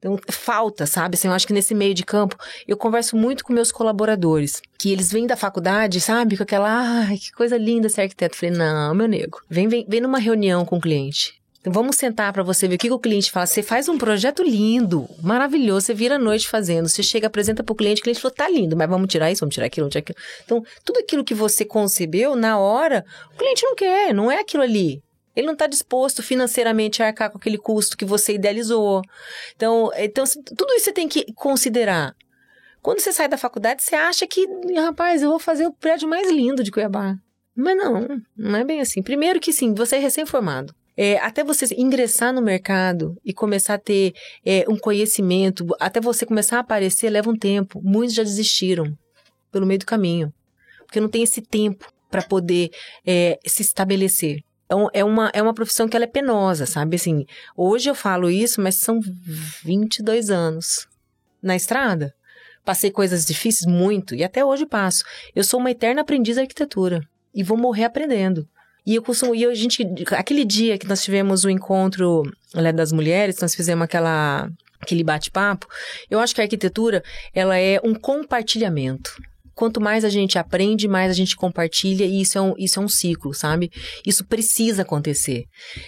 Então, falta, sabe? Assim, eu acho que nesse meio de campo, eu converso muito com meus colaboradores, que eles vêm da faculdade, sabe? Com aquela, ai, que coisa linda ser arquiteto. Eu falei, não, meu nego, vem, vem, vem numa reunião com o cliente. Então, vamos sentar para você ver o que, o cliente fala. Você faz um projeto lindo, maravilhoso, você vira a noite fazendo. Você chega, apresenta para o cliente, o cliente falou, tá lindo, mas vamos tirar isso, vamos tirar aquilo, vamos tirar aquilo. Então, tudo aquilo que você concebeu, na hora, o cliente não quer, não é aquilo ali. Ele não está disposto financeiramente a arcar com aquele custo que você idealizou. Então, então, tudo isso você tem que considerar. Quando você sai da faculdade, você acha que, rapaz, eu vou fazer o prédio mais lindo de Cuiabá. Mas não, não é bem assim. Primeiro que sim, você é recém-formado. É, até você ingressar no mercado e começar a ter é, um conhecimento, até você começar a aparecer, leva um tempo. Muitos já desistiram pelo meio do caminho, porque não tem esse tempo para poder é, se estabelecer. Então, é uma, é uma profissão que ela é penosa, sabe? Assim, hoje eu falo isso, mas são 22 anos na estrada. Passei coisas difíceis muito e até hoje passo. Eu sou uma eterna aprendiz de arquitetura e vou morrer aprendendo. E eu costumo, e a gente, aquele dia que nós tivemos o encontro né, das mulheres, nós fizemos aquela, aquele bate-papo, eu acho que a arquitetura, ela é um compartilhamento quanto mais a gente aprende, mais a gente compartilha, e isso é um, isso é um ciclo, sabe? Isso precisa acontecer.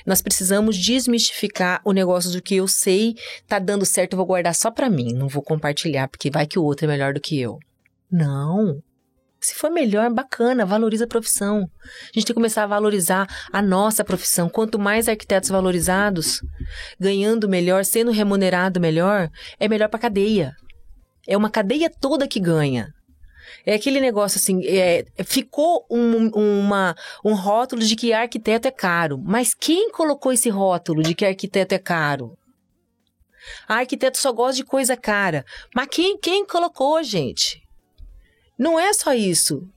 Nós precisamos desmistificar o negócio do que eu sei, tá dando certo, eu vou guardar só para mim, não vou compartilhar, porque vai que o outro é melhor do que eu. Não. Se for melhor, bacana, valoriza a profissão. A gente tem que começar a valorizar a nossa profissão. Quanto mais arquitetos valorizados, ganhando melhor, sendo remunerado melhor, é melhor para a cadeia É uma cadeia toda que ganha. É aquele negócio assim, é, ficou um, uma, um rótulo de que arquiteto é caro. Mas quem colocou esse rótulo de que arquiteto é caro? A arquiteto só gosta de coisa cara. Mas quem, quem colocou, gente? Não é só isso.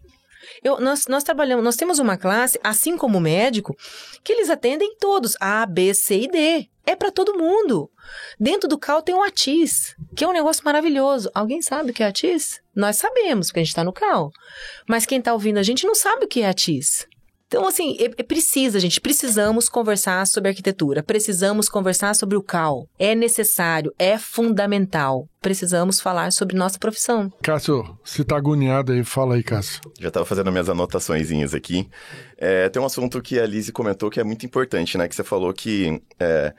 Eu, nós, nós trabalhamos, nós temos uma classe, assim como o médico, que eles atendem todos, A, B, C e D. É para todo mundo. Dentro do CAL tem o ATIS, que é um negócio maravilhoso. Alguém sabe o que é ATIS? Nós sabemos, porque a gente está no CAL. Mas quem está ouvindo a gente não sabe o que é ATIS. Então, assim, é, é precisa, gente, precisamos conversar sobre arquitetura, precisamos conversar sobre o CAL. É necessário, é fundamental. Precisamos falar sobre nossa profissão.
Cássio, você tá agoniado aí, fala aí, Cássio.
Já estava fazendo minhas anotaçõezinhas aqui. É, tem um assunto que a Lizzie comentou que é muito importante, né? Que você falou que é,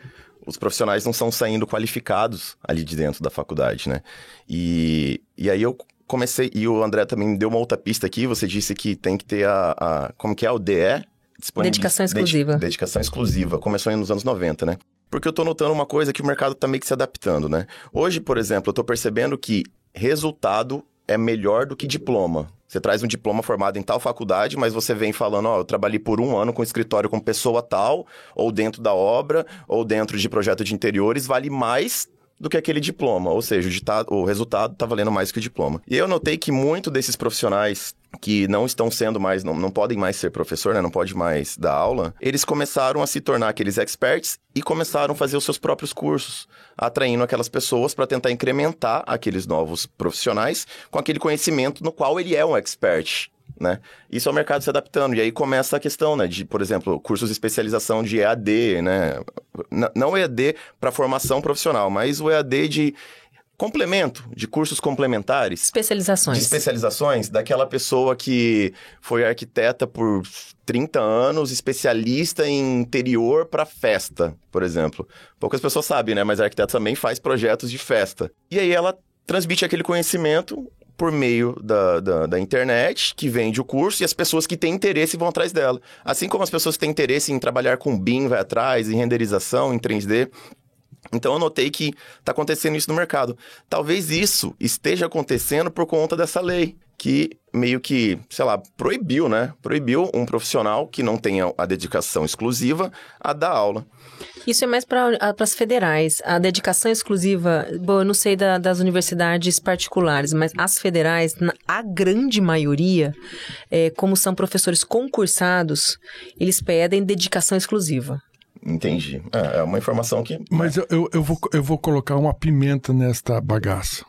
os profissionais não estão saindo qualificados ali de dentro da faculdade, né? E, e aí eu comecei, e o André também deu uma outra pista aqui, você disse que tem que ter a, a como que é, o DE?
Dedicação exclusiva.
Ded, dedicação exclusiva, começou nos anos 90, né? Porque eu tô notando uma coisa que o mercado tá meio que se adaptando, né? Hoje, por exemplo, eu tô percebendo que resultado é melhor do que diploma. Você traz um diploma formado em tal faculdade, mas você vem falando, ó, eu trabalhei por um ano com escritório com pessoa tal, ou dentro da obra, ou dentro de projeto de interiores, vale mais do que aquele diploma. Ou seja, o, ditado, o resultado está valendo mais que o diploma. E eu notei que muito desses profissionais que não estão sendo mais, não, não podem mais ser professor, né? Não pode mais dar aula, eles começaram a se tornar aqueles experts e começaram a fazer os seus próprios cursos, atraindo aquelas pessoas para tentar incrementar aqueles novos profissionais com aquele conhecimento no qual ele é um expert né? Isso é o mercado se adaptando. E aí começa a questão, né? De, por exemplo, cursos de especialização de EAD, né? não EAD para formação profissional, mas o EAD de complemento, de cursos complementares.
Especializações.
De especializações daquela pessoa que foi arquiteta por 30 anos, especialista em interior para festa, por exemplo. Poucas pessoas sabem, né? Mas a arquiteta também faz projetos de festa. E aí ela transmite aquele conhecimento por meio da, da, da, internet, que vende o curso, e as pessoas que têm interesse vão atrás dela. Assim como as pessoas que têm interesse em trabalhar com BIM vai atrás, em renderização, em 3D. Então eu notei que está acontecendo isso no mercado. Talvez isso esteja acontecendo por conta dessa lei, que meio que, sei lá, proibiu, né? Proibiu um profissional que não tenha a dedicação exclusiva a dar aula.
Isso é mais para as federais. A dedicação exclusiva, bom, eu não sei da, das universidades particulares, mas as federais, a grande maioria, é, como são professores concursados, eles pedem dedicação exclusiva.
Entendi. É, é uma informação que.
Mas eu, eu, eu, vou, eu vou colocar uma pimenta nesta bagaça.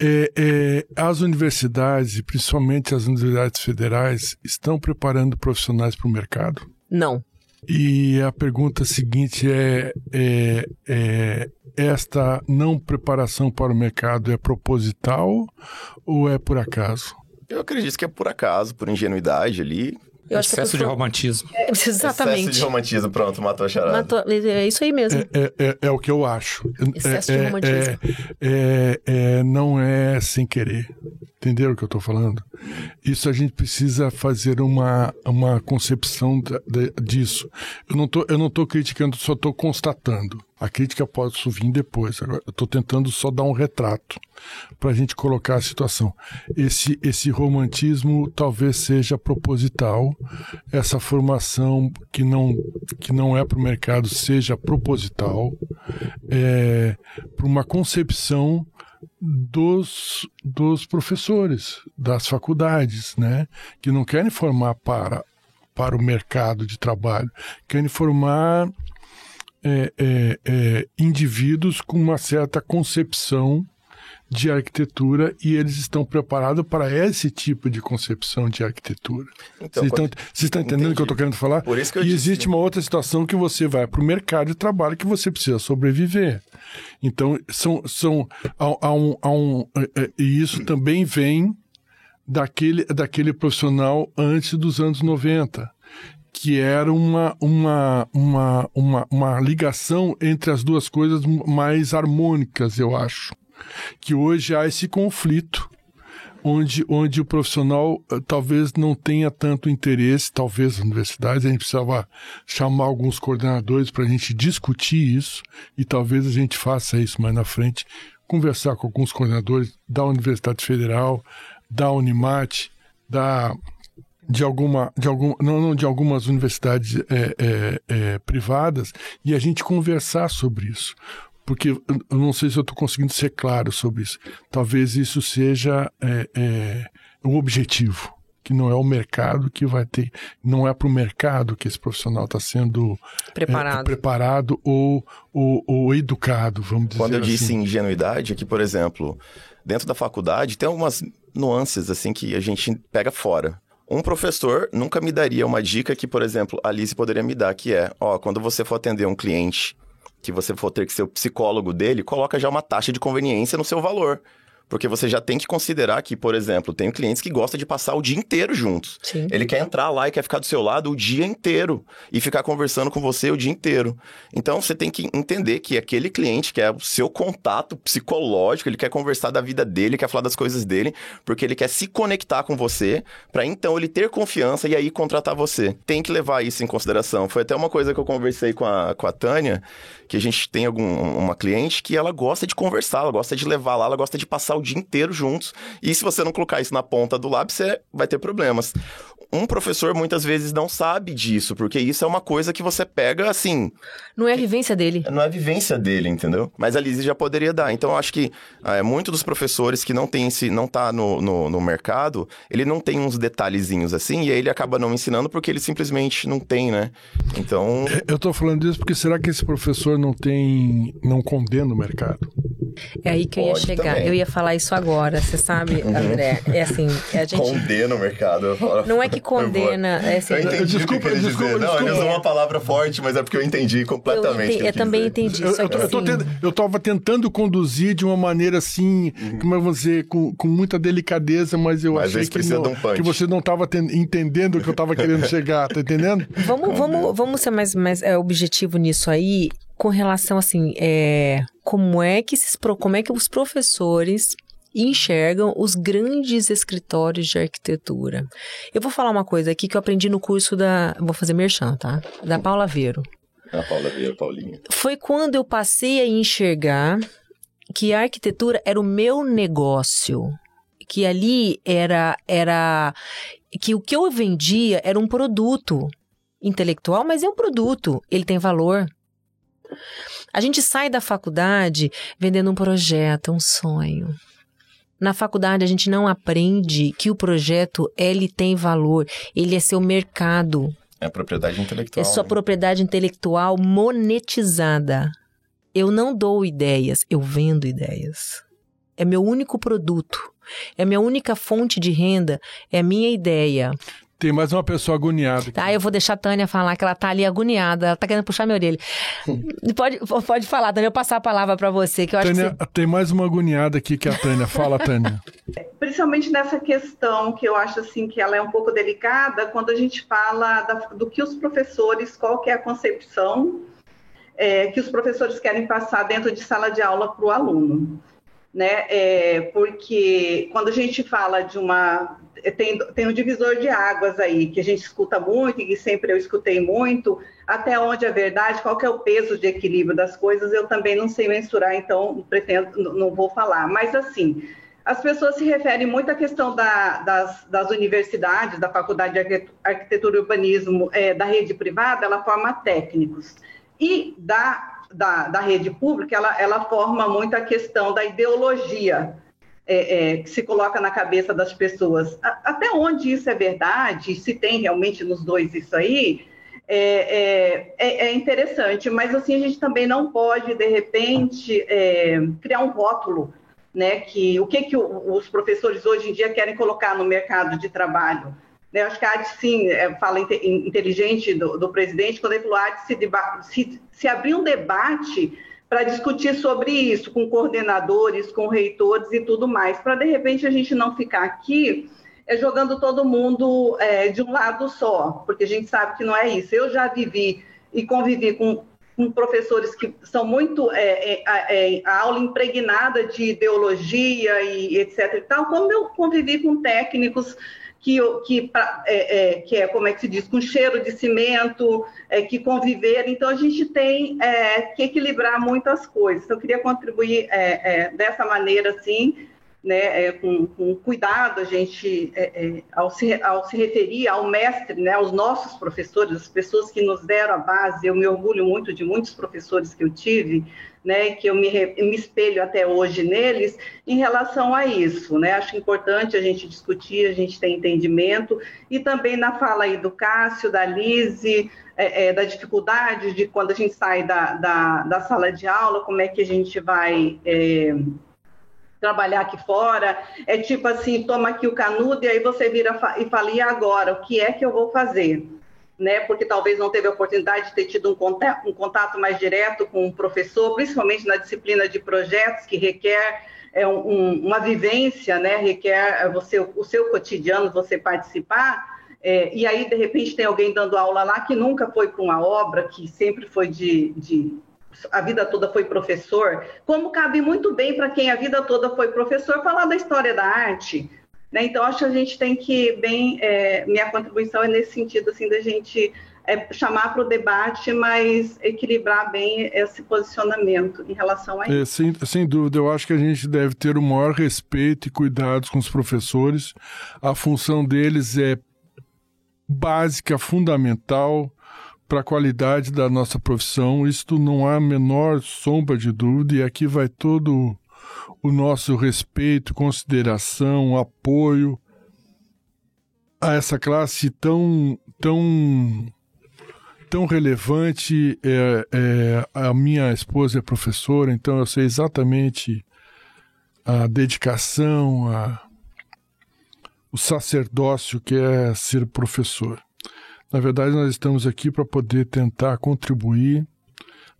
É, é, as universidades, principalmente as universidades federais, estão preparando profissionais para o mercado?
Não.
E a pergunta seguinte é, é, é, esta não preparação para o mercado é proposital ou é por acaso?
Eu acredito que é por acaso, por ingenuidade ali.
Eu Excesso de romantismo.
É, exatamente.
Excesso de romantismo, pronto, matou a charada.
Matou, é isso aí mesmo.
É, é, é, é o que eu acho.
Excesso de romantismo.
É, não é sem querer. Entenderam o que eu estou falando? Isso a gente precisa fazer uma, uma concepção de, disso. Eu não tô, eu não estou criticando, só estou constatando. A crítica pode vir depois. Agora, eu estou tentando só dar um retrato para a gente colocar a situação. Esse, esse romantismo talvez seja proposital. Essa formação que não, que não é para o mercado seja proposital. É, para uma concepção dos, dos professores, das faculdades, né? Que não querem formar para, para o mercado de trabalho, querem formar é, é, é, indivíduos com uma certa concepção de arquitetura e eles estão preparados para esse tipo de concepção de arquitetura. Então, vocês, estão, vocês estão entendendo entendi. o que eu estou querendo falar?
Por isso que eu
e
disse...
existe uma outra situação que você vai para o mercado de trabalho que você precisa sobreviver. Então, são, são há, há um, há um, é, é, e isso também vem daquele, daquele profissional antes dos anos 90 que era uma, uma, uma, uma, uma ligação entre as duas coisas mais harmônicas, eu acho que hoje há esse conflito onde, onde o profissional uh, talvez não tenha tanto interesse, talvez as universidades, a gente precisava chamar alguns coordenadores para a gente discutir isso e talvez a gente faça isso mais na frente, conversar com alguns coordenadores da Universidade Federal, da Unimat, da de alguma de algum não, não de algumas universidades é, é, é, privadas e a gente conversar sobre isso porque eu não sei se eu estou conseguindo ser claro sobre isso. Talvez isso seja é, é, o objetivo, que não é o mercado que vai ter, não é para o mercado que esse profissional está sendo
preparado,
é, preparado ou, ou, ou, educado, vamos dizer.
Quando eu
assim.
disse ingenuidade, é que, por exemplo, dentro da faculdade tem algumas nuances assim que a gente pega fora. Um professor nunca me daria uma dica que, por exemplo, a Alice poderia me dar, que é, ó, quando você for atender um cliente que você for ter que ser o psicólogo dele, coloca já uma taxa de conveniência no seu valor. Porque você já tem que considerar que, por exemplo, tem clientes que gostam de passar o dia inteiro juntos.
Sim.
Ele quer entrar lá e quer ficar do seu lado o dia inteiro e ficar conversando com você o dia inteiro. Então você tem que entender que aquele cliente que é o seu contato psicológico, ele quer conversar da vida dele, quer falar das coisas dele, porque ele quer se conectar com você, para então ele ter confiança e aí contratar você. Tem que levar isso em consideração. Foi até uma coisa que eu conversei com a, com a Tânia, que a gente tem algum, uma cliente que ela gosta de conversar, ela gosta de levar lá, ela gosta de passar o dia inteiro juntos. E se você não colocar isso na ponta do lápis, você vai ter problemas. Um professor muitas vezes não sabe disso, porque isso é uma coisa que você pega assim.
Não é a vivência dele.
Não é a vivência dele, entendeu? Mas a Lizzie já poderia dar. Então eu acho que é, muito dos professores que não tem esse, não tá no, no, no, mercado, ele não tem uns detalhezinhos assim, e aí ele acaba não ensinando porque ele simplesmente não tem, né? Então.
Eu tô falando isso porque será que esse professor não tem. não condena o mercado?
É aí que eu ia chegar. Também. Eu ia falar isso agora, você sabe, uhum. André? É assim, a gente...
Condena o mercado.
Não é que condena... É assim,
eu entendi desculpa, que desculpa, dizer. Não, ele usou uma palavra forte, mas é porque eu entendi completamente.
Eu, eu também entendi.
Eu, eu,
assim...
tendo, eu tava tentando conduzir de uma maneira assim, uhum. como eu vou dizer, com, com muita delicadeza, mas eu mas achei que, não, um que você não tava entendendo o que eu tava querendo chegar, tá entendendo?
Vamos, vamos, vamos ser mais, mais é, objetivo nisso aí com relação assim, é, como é que esses, como é que os professores enxergam os grandes escritórios de arquitetura. Eu vou falar uma coisa aqui que eu aprendi no curso da, vou fazer merchan, tá? Da Paula Veiro.
A Paula Veiro, Paulinha.
Foi quando eu passei a enxergar que a arquitetura era o meu negócio, que ali era era que o que eu vendia era um produto intelectual, mas é um produto, ele tem valor. A gente sai da faculdade vendendo um projeto, um sonho. Na faculdade a gente não aprende que o projeto ele tem valor, ele é seu mercado.
É propriedade intelectual.
É sua né? propriedade intelectual monetizada. Eu não dou ideias, eu vendo ideias. É meu único produto. É minha única fonte de renda, é a minha ideia.
Tem mais uma pessoa agoniada.
Tá, eu vou deixar a Tânia falar que ela tá ali agoniada, ela tá querendo puxar minha orelha. pode, pode falar, Tânia, eu passar a palavra para você, que eu
Tânia,
acho que você...
tem mais uma agoniada aqui que a Tânia. Fala, Tânia.
Principalmente nessa questão que eu acho assim que ela é um pouco delicada, quando a gente fala da, do que os professores, qual que é a concepção é, que os professores querem passar dentro de sala de aula para o aluno né? É, porque quando a gente fala de uma tem, tem um divisor de águas aí que a gente escuta muito e que sempre eu escutei muito, até onde é verdade, qual que é o peso de equilíbrio das coisas, eu também não sei mensurar, então pretendo, não vou falar. Mas assim, as pessoas se referem muito à questão da, das, das, universidades, da Faculdade de Arquitetura e Urbanismo é, da rede privada, ela forma técnicos. E da da, da rede pública, ela, ela forma muito a questão da ideologia é, é, que se coloca na cabeça das pessoas. A, até onde isso é verdade, se tem realmente nos dois isso aí, é, é, é, é interessante, mas assim, a gente também não pode, de repente, é, criar um rótulo, né, que o que, que os professores hoje em dia querem colocar no mercado de trabalho. Né? Acho que a sim, é, fala inteligente do, do, presidente, quando ele falou AD se, se, se abrir um debate para discutir sobre isso com coordenadores, com reitores e tudo mais, para de repente a gente não ficar aqui é, jogando todo mundo é, de um lado só, porque a gente sabe que não é isso. Eu já vivi e convivi com com professores que são muito é, é, é, a aula impregnada de ideologia e etc. E tal, como eu convivi com técnicos que, que, é, é, que é, como é que se diz, com cheiro de cimento, é, que conviver. Então, a gente tem é, que equilibrar muitas coisas. Então, eu queria contribuir é, dessa maneira, assim, né, com, com, cuidado, a gente, ao se, ao, se, referir ao mestre, né, aos nossos professores, as pessoas que nos deram a base, eu me orgulho muito de muitos professores que eu tive, né, que eu me, me, espelho até hoje neles, em relação a isso, né, acho importante a gente discutir, a gente ter entendimento, e também na fala aí do Cássio, da Lise, é, é, da dificuldade de quando a gente sai da, da, da, sala de aula, como é que a gente vai... É, trabalhar aqui fora, é tipo assim, toma aqui o canudo e aí você vira e fala, e agora, o que é que eu vou fazer? Né, porque talvez não teve a oportunidade de ter tido um contato, um contato mais direto com o professor, principalmente na disciplina de projetos, que requer é, um, uma vivência, né, requer você, o seu cotidiano, você participar, é, e aí, de repente, tem alguém dando aula lá que nunca foi para uma obra, que sempre foi de, de a vida toda foi professor, como cabe muito bem para quem a vida toda foi professor falar da história da arte, né? Então, acho que a gente tem que, bem, é, minha contribuição é nesse sentido, assim, da gente é, chamar para o debate, mas equilibrar bem esse posicionamento em relação a
é, isso. É, sem, sem dúvida, eu acho que a gente deve ter o maior respeito e cuidados com os professores. A função deles é básica, fundamental para a qualidade da nossa profissão. Isto não há a menor sombra de dúvida, e aqui vai todo o nosso respeito, consideração, apoio a essa classe tão tão tão relevante. É, é, a minha esposa é professora, então eu sei exatamente a dedicação, a, o sacerdócio que é ser professor. Na verdade, nós estamos aqui para poder tentar contribuir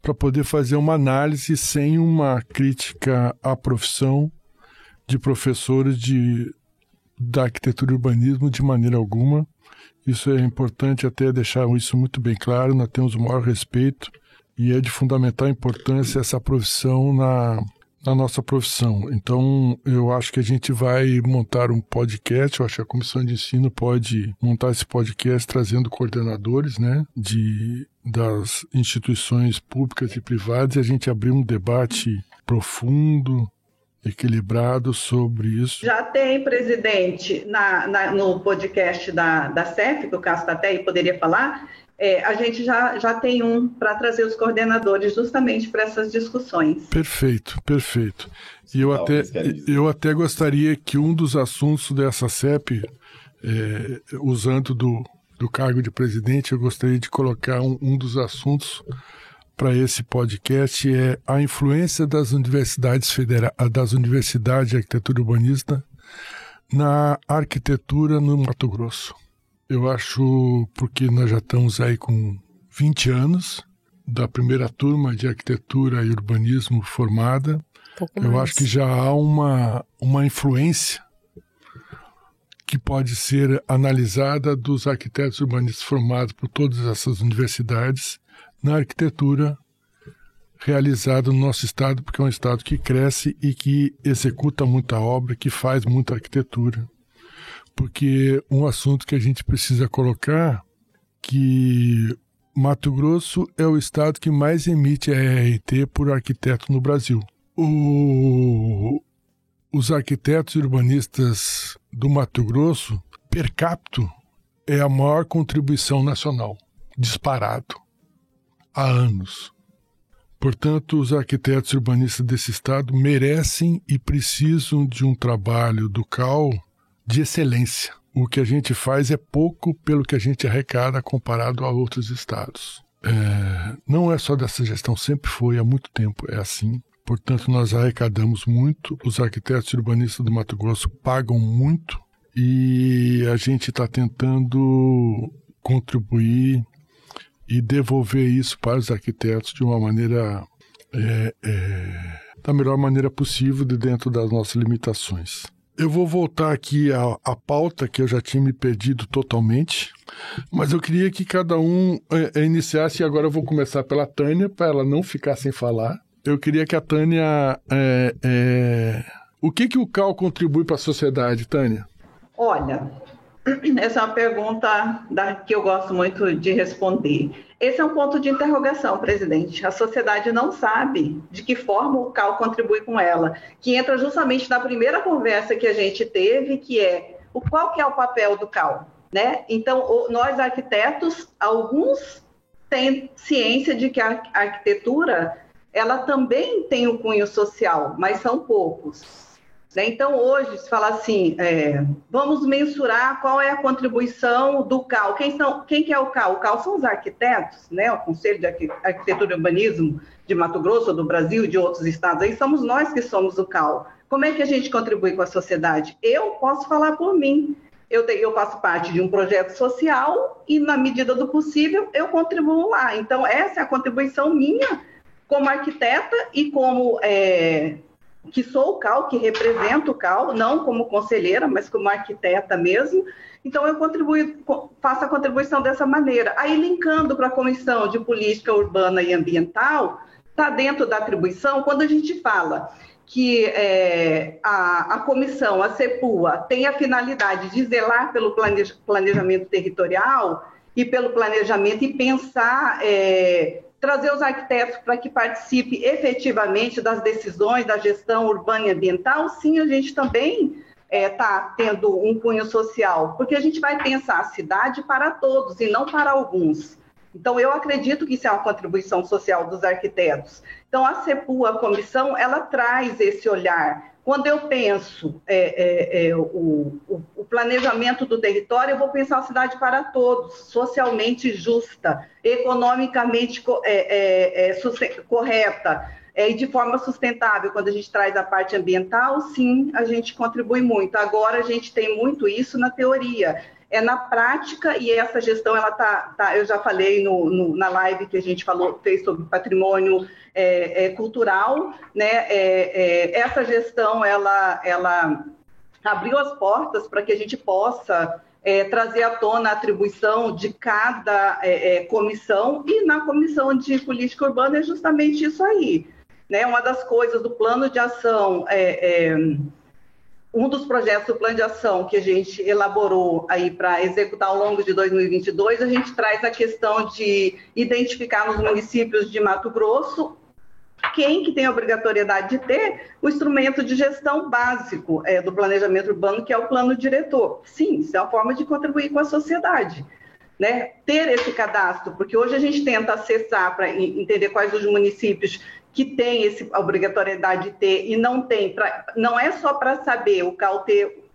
para poder fazer uma análise sem uma crítica à profissão de professores de, da arquitetura e urbanismo de maneira alguma. Isso é importante até deixar isso muito bem claro, nós temos o maior respeito e é de fundamental importância essa profissão na, na nossa profissão. Então, eu acho que a gente vai montar um podcast, eu acho que a comissão de ensino pode montar esse podcast trazendo coordenadores, né, de das instituições públicas e privadas e a gente abrir um debate profundo, equilibrado sobre isso.
Já tem, presidente, na, na no podcast da, da CEF, que o Cássio está até aí poderia falar, é, a gente já, já tem um para trazer os coordenadores justamente para essas discussões.
Perfeito, perfeito. E eu, até, eu até gostaria que um dos assuntos dessa CEP, é, usando do, do cargo de presidente, eu gostaria de colocar um, um dos assuntos para esse podcast é a influência das universidades federais, das universidades de arquitetura urbanista na arquitetura no Mato Grosso. Eu acho porque nós já estamos aí com 20 anos da primeira turma de arquitetura e urbanismo formada. Pouco eu mais. acho que já há uma, uma influência que pode ser analisada dos arquitetos urbanistas formados por todas essas universidades na arquitetura realizada no nosso estado, porque é um estado que cresce e que executa muita obra, que faz muita arquitetura porque um assunto que a gente precisa colocar que Mato Grosso é o estado que mais emite RRT por arquiteto no Brasil. O, os arquitetos urbanistas do Mato Grosso, per capita, é a maior contribuição nacional, disparado, há anos. Portanto, os arquitetos urbanistas desse estado merecem e precisam de um trabalho do CAL de excelência. O que a gente faz é pouco pelo que a gente arrecada comparado a outros estados. É, não é só dessa gestão, sempre foi, há muito tempo é assim. Portanto, nós arrecadamos muito, os arquitetos urbanistas do Mato Grosso pagam muito e a gente está tentando contribuir e devolver isso para os arquitetos de uma maneira, é, é, da melhor maneira possível, de dentro das nossas limitações. Eu vou voltar aqui à, à, pauta, que eu já tinha me perdido totalmente, mas eu queria que cada um é, é iniciasse, e agora eu vou começar pela Tânia, para ela não ficar sem falar. Eu queria que a Tânia. É, é... O que, que o CAL contribui para a sociedade, Tânia?
Olha, essa é uma pergunta da, que eu gosto muito de responder. Esse é um ponto de interrogação, presidente. A sociedade não sabe de que forma o CAL contribui com ela, que entra justamente na primeira conversa que a gente teve, que é o qual que é o papel do CAL, né? Então, o, nós arquitetos, alguns têm ciência de que a arquitetura ela também tem um cunho social, mas são poucos. Né? Então, hoje, se fala assim, é, vamos mensurar qual é a contribuição do CAL. Quem, são, quem que é o CAL? O CAL são os arquitetos, né? o Conselho de Arquitetura e Urbanismo de Mato Grosso, do Brasil e de outros estados. Aí somos nós que somos o CAL. Como é que a gente contribui com a sociedade? Eu posso falar por mim. Eu, tenho, eu faço parte de um projeto social e, na medida do possível, eu contribuo lá. Então, essa é a contribuição minha como arquiteta e como é, que sou o CAL, que represento o CAL, não como conselheira, mas como arquiteta mesmo. Então, eu faço a contribuição dessa maneira. Aí, linkando para a Comissão de Política Urbana e Ambiental, está dentro da atribuição, quando a gente fala que é, a, a, comissão, a CEPUA, tem a finalidade de zelar pelo planejamento territorial e pelo planejamento e pensar é, trazer os arquitetos para que participe efetivamente das decisões da gestão urbana e ambiental, sim, a gente também está é, tá tendo um cunho social, porque a gente vai pensar a cidade para todos e não para alguns. Então, eu acredito que isso é uma contribuição social dos arquitetos. Então, a CEPU, a comissão, ela traz esse olhar quando eu penso é, é, é, o, o, planejamento do território, eu vou pensar a cidade para todos, socialmente justa, economicamente é, é, é, correta e de forma sustentável. Quando a gente traz a parte ambiental, sim, a gente contribui muito. Agora, a gente tem muito isso na teoria é na prática e essa gestão ela tá, tá eu já falei no, no, na live que a gente falou fez sobre patrimônio é, é, cultural né é, é essa gestão ela ela abriu as portas para que a gente possa é, trazer à tona a atribuição de cada é, comissão e na comissão de política urbana é justamente isso aí né? Uma das coisas do plano de ação é, um dos projetos do plano de ação que a gente elaborou aí para executar ao longo de 2022, a gente traz a questão de identificar nos municípios de Mato Grosso quem que tem a obrigatoriedade de ter o instrumento de gestão básico é, do planejamento urbano, que é o plano diretor. Sim, isso é uma forma de contribuir com a sociedade. Né, ter esse cadastro, porque hoje a gente tenta acessar para entender quais os municípios que tem essa obrigatoriedade de ter e não tem, pra, não é só para saber o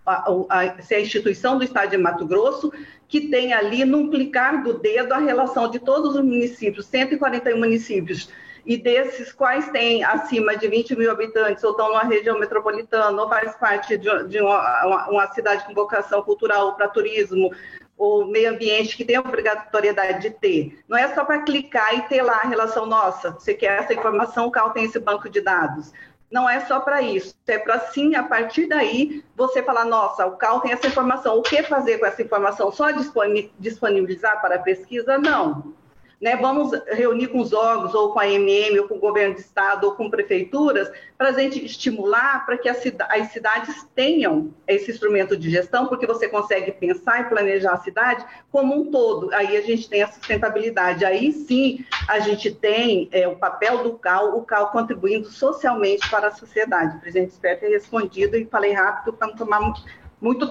a, a, se a instituição do Estado de Mato Grosso, que tem ali, num clicar do dedo, a relação de todos os municípios, 141 municípios, e desses quais têm acima de 20 mil habitantes, ou estão numa região metropolitana, ou faz parte de, de uma, uma, cidade com vocação cultural para turismo, o meio ambiente que tem a obrigatoriedade de ter. Não é só para clicar e ter lá a relação nossa, você quer essa informação, o CAL tem esse banco de dados. Não é só para isso, é para sim, a partir daí, você falar, nossa, o CAL tem essa informação, o que fazer com essa informação? Só disponibilizar para pesquisa? Não né, vamos reunir com os órgãos, ou com a MM, ou com o governo de estado, ou com prefeituras, para a gente estimular para que as cidades tenham esse instrumento de gestão, porque você consegue pensar e planejar a cidade como um todo. Aí a gente tem a sustentabilidade. Aí sim a gente tem é, o papel do CAL, o CAL contribuindo socialmente para a sociedade. O presidente espero ter respondido e falei rápido para não tomar muito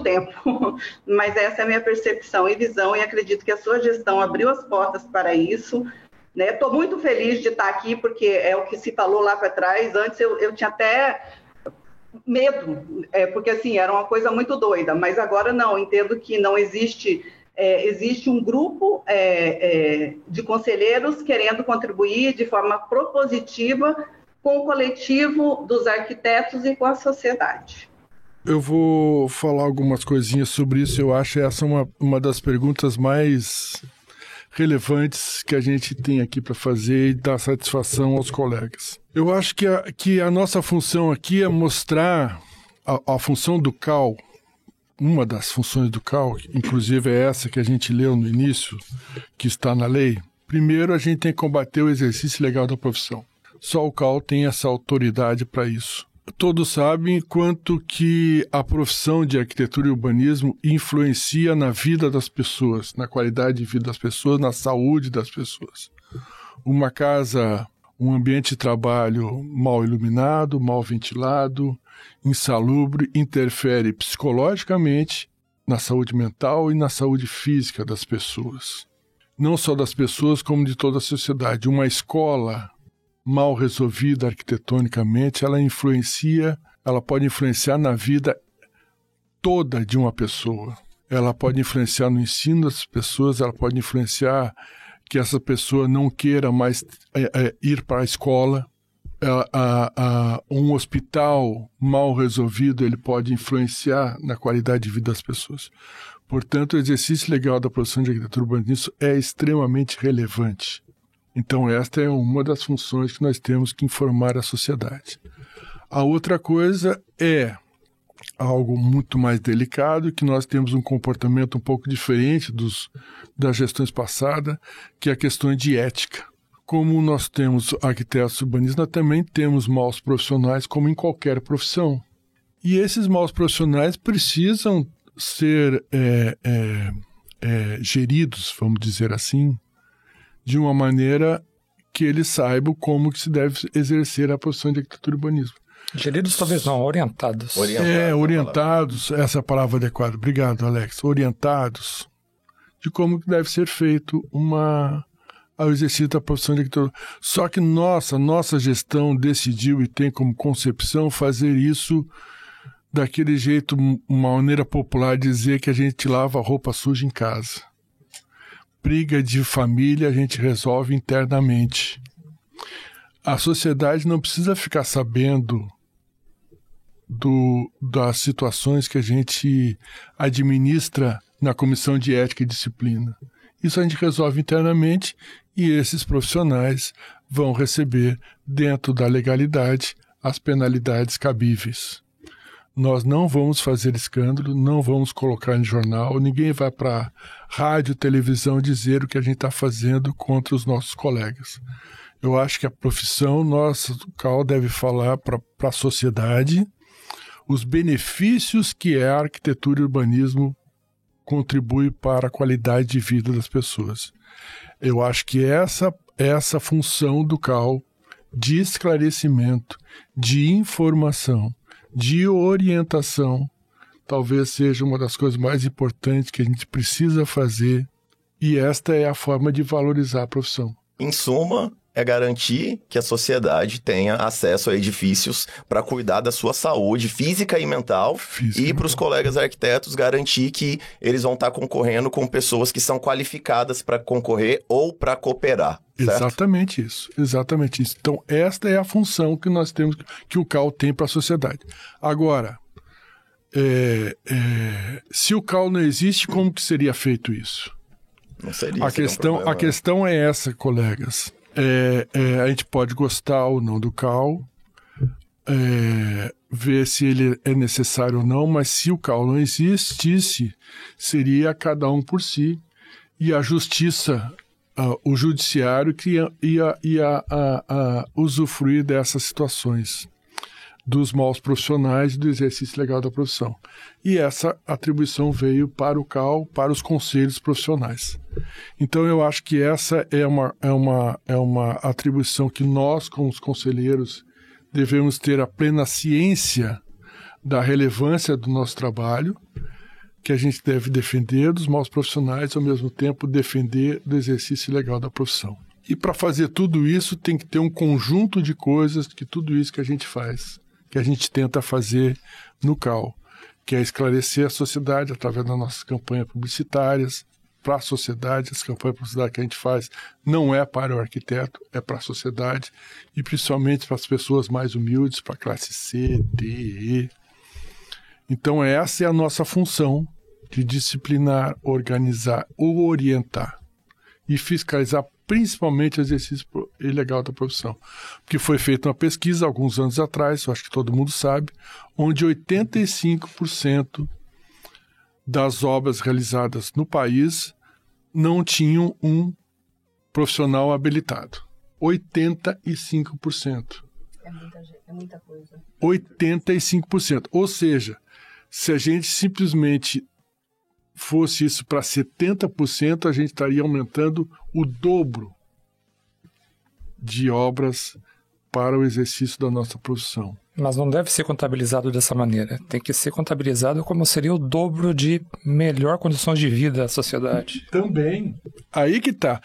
tempo, mas essa é a minha percepção e visão e acredito que a sua gestão abriu as portas para isso. Estou né? muito feliz de estar aqui, porque é o que se falou lá para trás. Antes eu, eu tinha até medo, é, porque assim, era uma coisa muito doida, mas agora não, entendo que não existe. É, existe um grupo é, é de conselheiros querendo contribuir de forma propositiva com o coletivo dos arquitetos e com a sociedade.
Eu vou falar algumas coisinhas sobre isso. Eu acho essa uma, uma das perguntas mais relevantes que a gente tem aqui para fazer e dar satisfação aos colegas. Eu acho que a, que a nossa função aqui é mostrar a, a função do CAL, uma das funções do CAL, inclusive é essa que a gente leu no início, que está na lei, primeiro a gente tem que combater o exercício legal da profissão. Só o CAL tem essa autoridade para isso. Todos sabem quanto que a profissão de arquitetura e urbanismo influencia na vida das pessoas, na qualidade de vida das pessoas, na saúde das pessoas. Uma casa, um ambiente de trabalho mal iluminado, mal ventilado, insalubre, interfere psicologicamente na saúde mental e na saúde física das pessoas. Não só das pessoas, como de toda a sociedade. Uma escola mal resolvida arquitetonicamente, ela influencia, ela pode influenciar na vida toda de uma pessoa. Ela pode influenciar no ensino das pessoas, ela pode influenciar que essa pessoa não queira mais é, é, ir para a escola. A, a, um hospital mal resolvido ele pode influenciar na qualidade de vida das pessoas. Portanto, o exercício legal da produção de arquitetura urbanística é extremamente relevante. Então, esta é uma das funções que nós temos que informar a sociedade. A outra coisa é algo muito mais delicado, que nós temos um comportamento um pouco diferente dos, das gestões passadas, que é a questão de ética. Como nós temos arquitetos urbanistas, também temos maus profissionais, como em qualquer profissão. E esses maus profissionais precisam ser é, é, é, geridos, vamos dizer assim, de uma maneira que eles saibam como que se deve exercer a profissão de arquitetura e urbanismo.
Geridos talvez não, orientados.
Orientado, é, orientados, essa é a palavra adequada. Obrigado, Alex. Orientados de como que deve ser feito uma ao exercício da profissão de arquitetura. Só que nossa, nossa gestão decidiu e tem como concepção fazer isso daquele jeito, uma maneira popular de dizer que a gente lava roupa suja em casa briga de família a gente resolve internamente. A sociedade não precisa ficar sabendo do, das situações que a gente administra na comissão de ética e disciplina. Isso a gente resolve internamente e esses profissionais vão receber, dentro da legalidade, as penalidades cabíveis. Nós não vamos fazer escândalo, não vamos colocar em jornal, ninguém vai para rádio, televisão dizer o que a gente está fazendo contra os nossos colegas. Eu acho que a profissão nossa, o CAL, deve falar para a sociedade os benefícios que é a arquitetura e urbanismo contribui para a qualidade de vida das pessoas. Eu acho que essa essa função do CAL de esclarecimento, de informação, de orientação, talvez seja uma das coisas mais importantes que a gente precisa fazer, e esta é a forma de valorizar a profissão.
Em suma, é garantir que a sociedade tenha acesso a edifícios para cuidar da sua saúde física e mental física e para os colegas arquitetos garantir que eles vão estar concorrendo com pessoas que são qualificadas para concorrer ou para cooperar. Certo?
Exatamente isso, exatamente isso. Então, esta é a função que nós temos, que o CAL tem para a sociedade. Agora, é, é, se o CAL não existe, como que seria feito isso?
Não seria.
A questão,
um
a questão é essa, colegas. É, é, a gente pode gostar ou não do CAL, é, ver se ele é necessário ou não, mas se o CAL não existisse, seria cada um por si. E a justiça o judiciário que ia, ia, ia a, a usufruir dessas situações dos maus profissionais e do exercício legal da profissão. E essa atribuição veio para o CAL, para os conselhos profissionais. Então eu acho que essa é uma, é uma, é uma atribuição que nós, como os conselheiros, devemos ter a plena ciência da relevância do nosso trabalho que a gente deve defender dos maus profissionais, ao mesmo tempo defender do exercício legal da profissão. E para fazer tudo isso, tem que ter um conjunto de coisas que tudo isso que a gente faz, que a gente tenta fazer no CAL, que é esclarecer a sociedade através das nossas campanhas publicitárias, para a sociedade, as campanhas publicitárias que a gente faz não é para o arquiteto, é para a sociedade e principalmente para as pessoas mais humildes, para a classe C, D, E, então, essa é a nossa função de disciplinar, organizar ou orientar e fiscalizar principalmente exercício ilegal da profissão. Porque foi feita uma pesquisa alguns anos atrás, eu acho que todo mundo sabe, onde 85% das obras realizadas no país não tinham um profissional habilitado. 85%.
É muita, é muita coisa.
85%. Ou seja, se a gente simplesmente fosse isso para 70%, a gente estaria aumentando o dobro de obras para o exercício da nossa profissão.
Mas não deve ser contabilizado dessa maneira. Tem que ser contabilizado como seria o dobro de melhor condições de vida da sociedade.
Também. Aí que tá.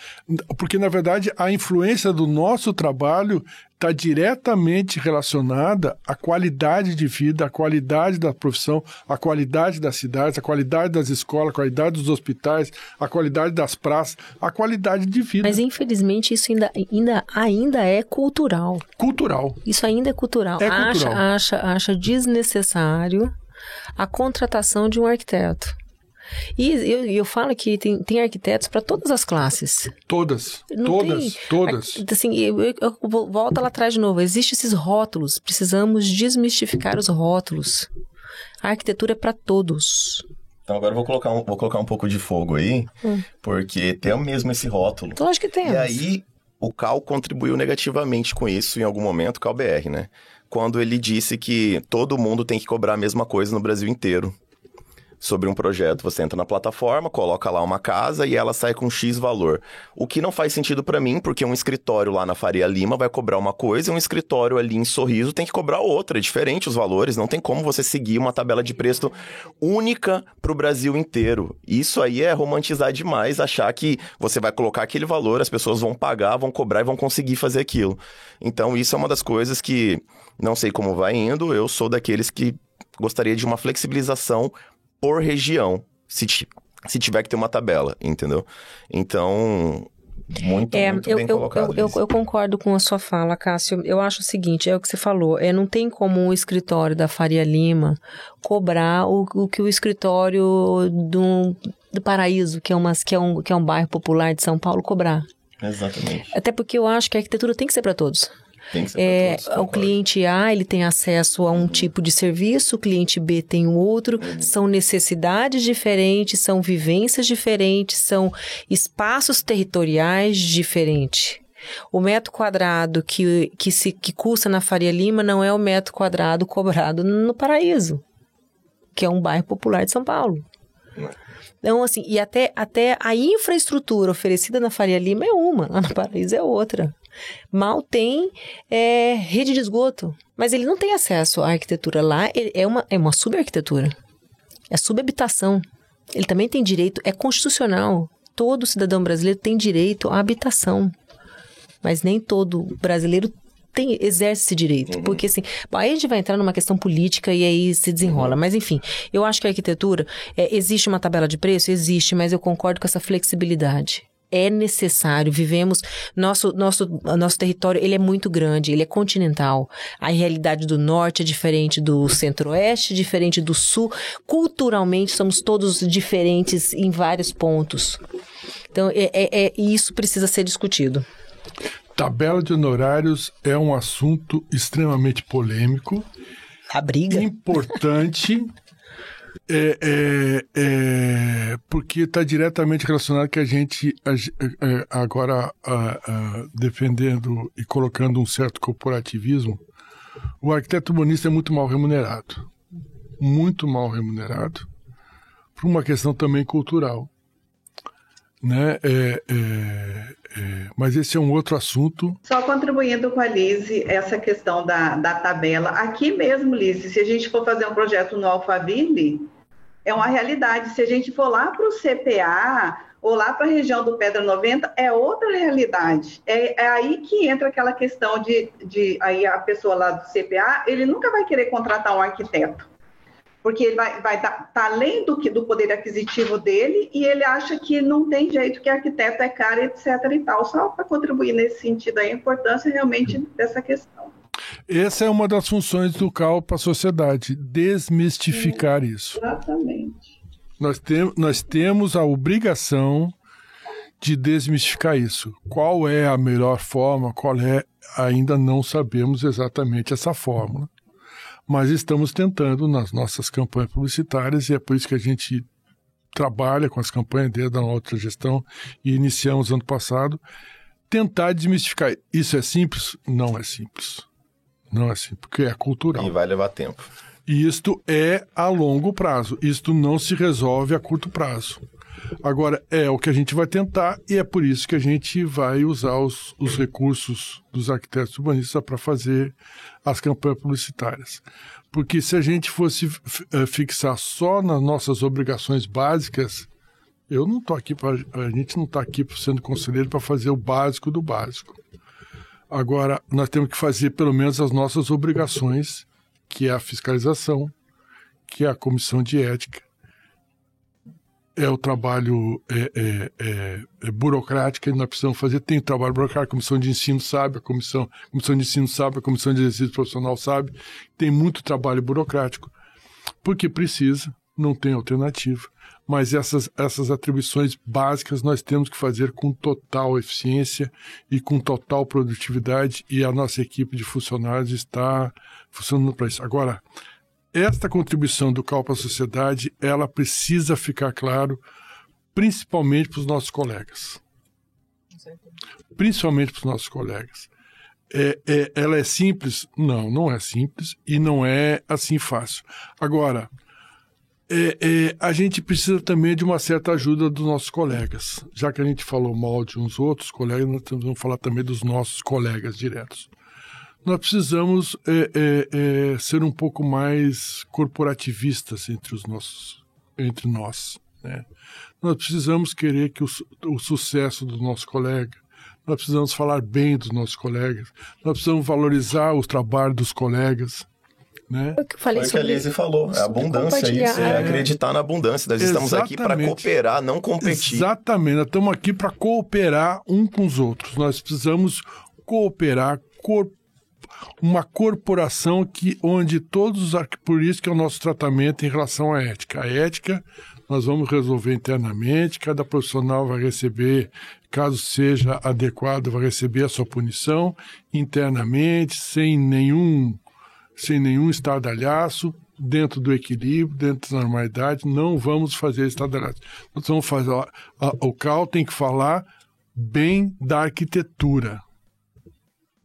Porque, na verdade, a influência do nosso trabalho está diretamente relacionada à qualidade de vida, à qualidade da profissão, à qualidade das cidades, à qualidade das escolas, à qualidade dos hospitais, à qualidade das praças, à qualidade de vida.
Mas infelizmente isso ainda, ainda, ainda é cultural.
Cultural.
Isso ainda é cultural.
É
acha,
cultural.
acha, acha desnecessário a contratação de um arquiteto. E eu, eu falo que tem, tem arquitetos para todas as classes.
Todas.
Não
todas.
tem-
Todas.
Ar- Assim, eu, eu, eu volta lá atrás de novo. Existem esses rótulos. Precisamos desmistificar os rótulos. A arquitetura é para todos.
Então agora eu vou colocar um, vou colocar um pouco de fogo aí,
Hum.
porque tem mesmo esse rótulo.
Lógico que temos.
E aí, o Cal contribuiu negativamente com isso em algum momento, o Cal BR, né? Quando ele disse que todo mundo tem que cobrar a mesma coisa no Brasil inteiro. Sobre um projeto, você entra na plataforma, coloca lá uma casa e ela sai com X valor. O que não faz sentido pra mim, porque um escritório lá na Faria Lima vai cobrar uma coisa e um escritório ali em Sorriso tem que cobrar outra. É diferente os valores, não tem como você seguir uma tabela de preço única pro Brasil inteiro. Isso aí é romantizar demais, achar que você vai colocar aquele valor, as pessoas vão pagar, vão cobrar e vão conseguir fazer aquilo. Então, isso é uma das coisas que não sei como vai indo, eu sou daqueles que gostaria de uma flexibilização por região, se, se tiver que ter uma tabela, entendeu? Então, muito,
É,
muito
eu,
bem
eu,
colocado.
eu, eu, eu concordo com a sua fala, Cássio. Eu acho o seguinte, é o que você falou, é, não tem como um escritório da Faria Lima cobrar o, o que o escritório do, do Paraíso, que é, umas, que, é um, que é um bairro popular de São Paulo, cobrar.
Exatamente.
Até porque eu acho que a arquitetura tem que ser para todos.
Tem que ser
É,
todos,
o cliente A ele tem acesso a um tipo de serviço, o cliente B tem o outro, são necessidades diferentes, são vivências diferentes, são espaços territoriais diferentes. O metro quadrado que, que, se, que custa na Faria Lima não é o metro quadrado cobrado no Paraíso, que é um bairro popular de São Paulo. Então, assim, e até, até a infraestrutura oferecida na Faria Lima é uma, lá no Paraíso é outra. Mal tem é, rede de esgoto, mas ele não tem acesso à arquitetura lá, é uma, é uma subarquitetura, é subhabitação. Ele também tem direito, é constitucional. Todo cidadão brasileiro tem direito à habitação, mas nem todo brasileiro tem, exerce esse direito. Porque assim, aí a gente vai entrar numa questão política e aí se desenrola. Mas enfim, eu acho que a arquitetura, é, existe uma tabela de preço? Existe, mas eu concordo com essa flexibilidade. É necessário, vivemos, nosso, nosso, nosso território, ele é muito grande, ele é continental. A realidade do norte é diferente do centro-oeste, diferente do sul. Culturalmente, somos todos diferentes em vários pontos. Então, é, é- é- isso precisa ser discutido.
Tabela de honorários é um assunto extremamente polêmico,
A briga.
importante, é, é, é, porque está diretamente relacionado que a gente a ge- é, agora a- defendendo e colocando um certo corporativismo, o arquiteto urbanista é muito mal remunerado, muito mal remunerado, por uma questão também cultural. Né? É, é, é, mas esse é um outro assunto.
Só contribuindo com a Lise, essa questão da, da tabela. Aqui mesmo, Lise, se a gente for fazer um projeto no Alphaville, é uma realidade. Se a gente for lá para o CPA ou lá para a região do Pedra 90, é outra realidade. É, é aí que entra aquela questão de, de aí a pessoa lá do CPA, ele nunca vai querer contratar um arquiteto. Porque ele vai estar tá, tá além do, que, do poder aquisitivo dele e ele acha que não tem jeito, que arquiteto é caro, etc. e tal. Só para contribuir nesse sentido aí, a importância realmente dessa questão.
Essa é uma das funções do CAL para a sociedade, desmistificar isso.
Exatamente.
Nós, tem, nós temos a obrigação de desmistificar isso. Qual é a melhor forma? Qual é? Ainda não sabemos exatamente essa fórmula. Mas estamos tentando nas nossas campanhas publicitárias e é por isso que a gente trabalha com as campanhas desde a outra gestão e iniciamos ano passado tentar desmistificar. Isso é simples? Não é simples. Não é simples, porque é cultural.
E vai levar tempo.
E isto é a longo prazo. Isto não se resolve a curto prazo. Agora, é o que a gente vai tentar e é por isso que a gente vai usar os, os recursos dos arquitetos urbanistas para fazer as campanhas publicitárias. Porque se a gente fosse eh, fixar só nas nossas obrigações básicas, eu não estou aqui para. A gente não está aqui sendo conselheiro para fazer o básico do básico. Agora, nós temos que fazer pelo menos as nossas obrigações, que é a fiscalização, que é a comissão de ética, é o trabalho é, é, é, é burocrático que nós precisamos fazer. Tem trabalho burocrático, a comissão de ensino sabe, a comissão, a comissão de ensino sabe, a comissão de exercício profissional sabe. Tem muito trabalho burocrático, porque precisa, não tem alternativa. Mas essas, essas atribuições básicas nós temos que fazer com total eficiência e com total produtividade, e a nossa equipe de funcionários está funcionando para isso. Agora, esta contribuição do CAL para a sociedade, ela precisa ficar claro, principalmente para os nossos colegas. Principalmente para os nossos colegas. É, é, ela é simples? Não, não é simples e não é assim fácil. Agora, é, é, a gente precisa também de uma certa ajuda dos nossos colegas. Já que a gente falou mal de uns outros colegas, nós vamos falar também dos nossos colegas diretos nós precisamos é, é, é, ser um pouco mais corporativistas entre os nossos, entre nós. Né? Nós precisamos querer que o, o sucesso do nosso colega, nós precisamos falar bem dos nossos colegas, nós precisamos valorizar o trabalho dos colegas. Né?
Eu falei
Foi o que a Lise falou, é abundância, isso, é acreditar na abundância. Nós Exatamente. estamos aqui para cooperar, não competir.
Exatamente, nós estamos aqui para cooperar um com os outros. Nós precisamos cooperar, cooperar uma corporação que onde todos os por isso que é o nosso tratamento em relação à ética. A ética nós vamos resolver internamente, cada profissional vai receber, caso seja adequado, vai receber a sua punição internamente, sem nenhum sem nenhum estardalhaço, dentro do equilíbrio, dentro da normalidade, não vamos fazer estardalhaço. Nós vamos fazer a, a, o CAL tem que falar bem da arquitetura.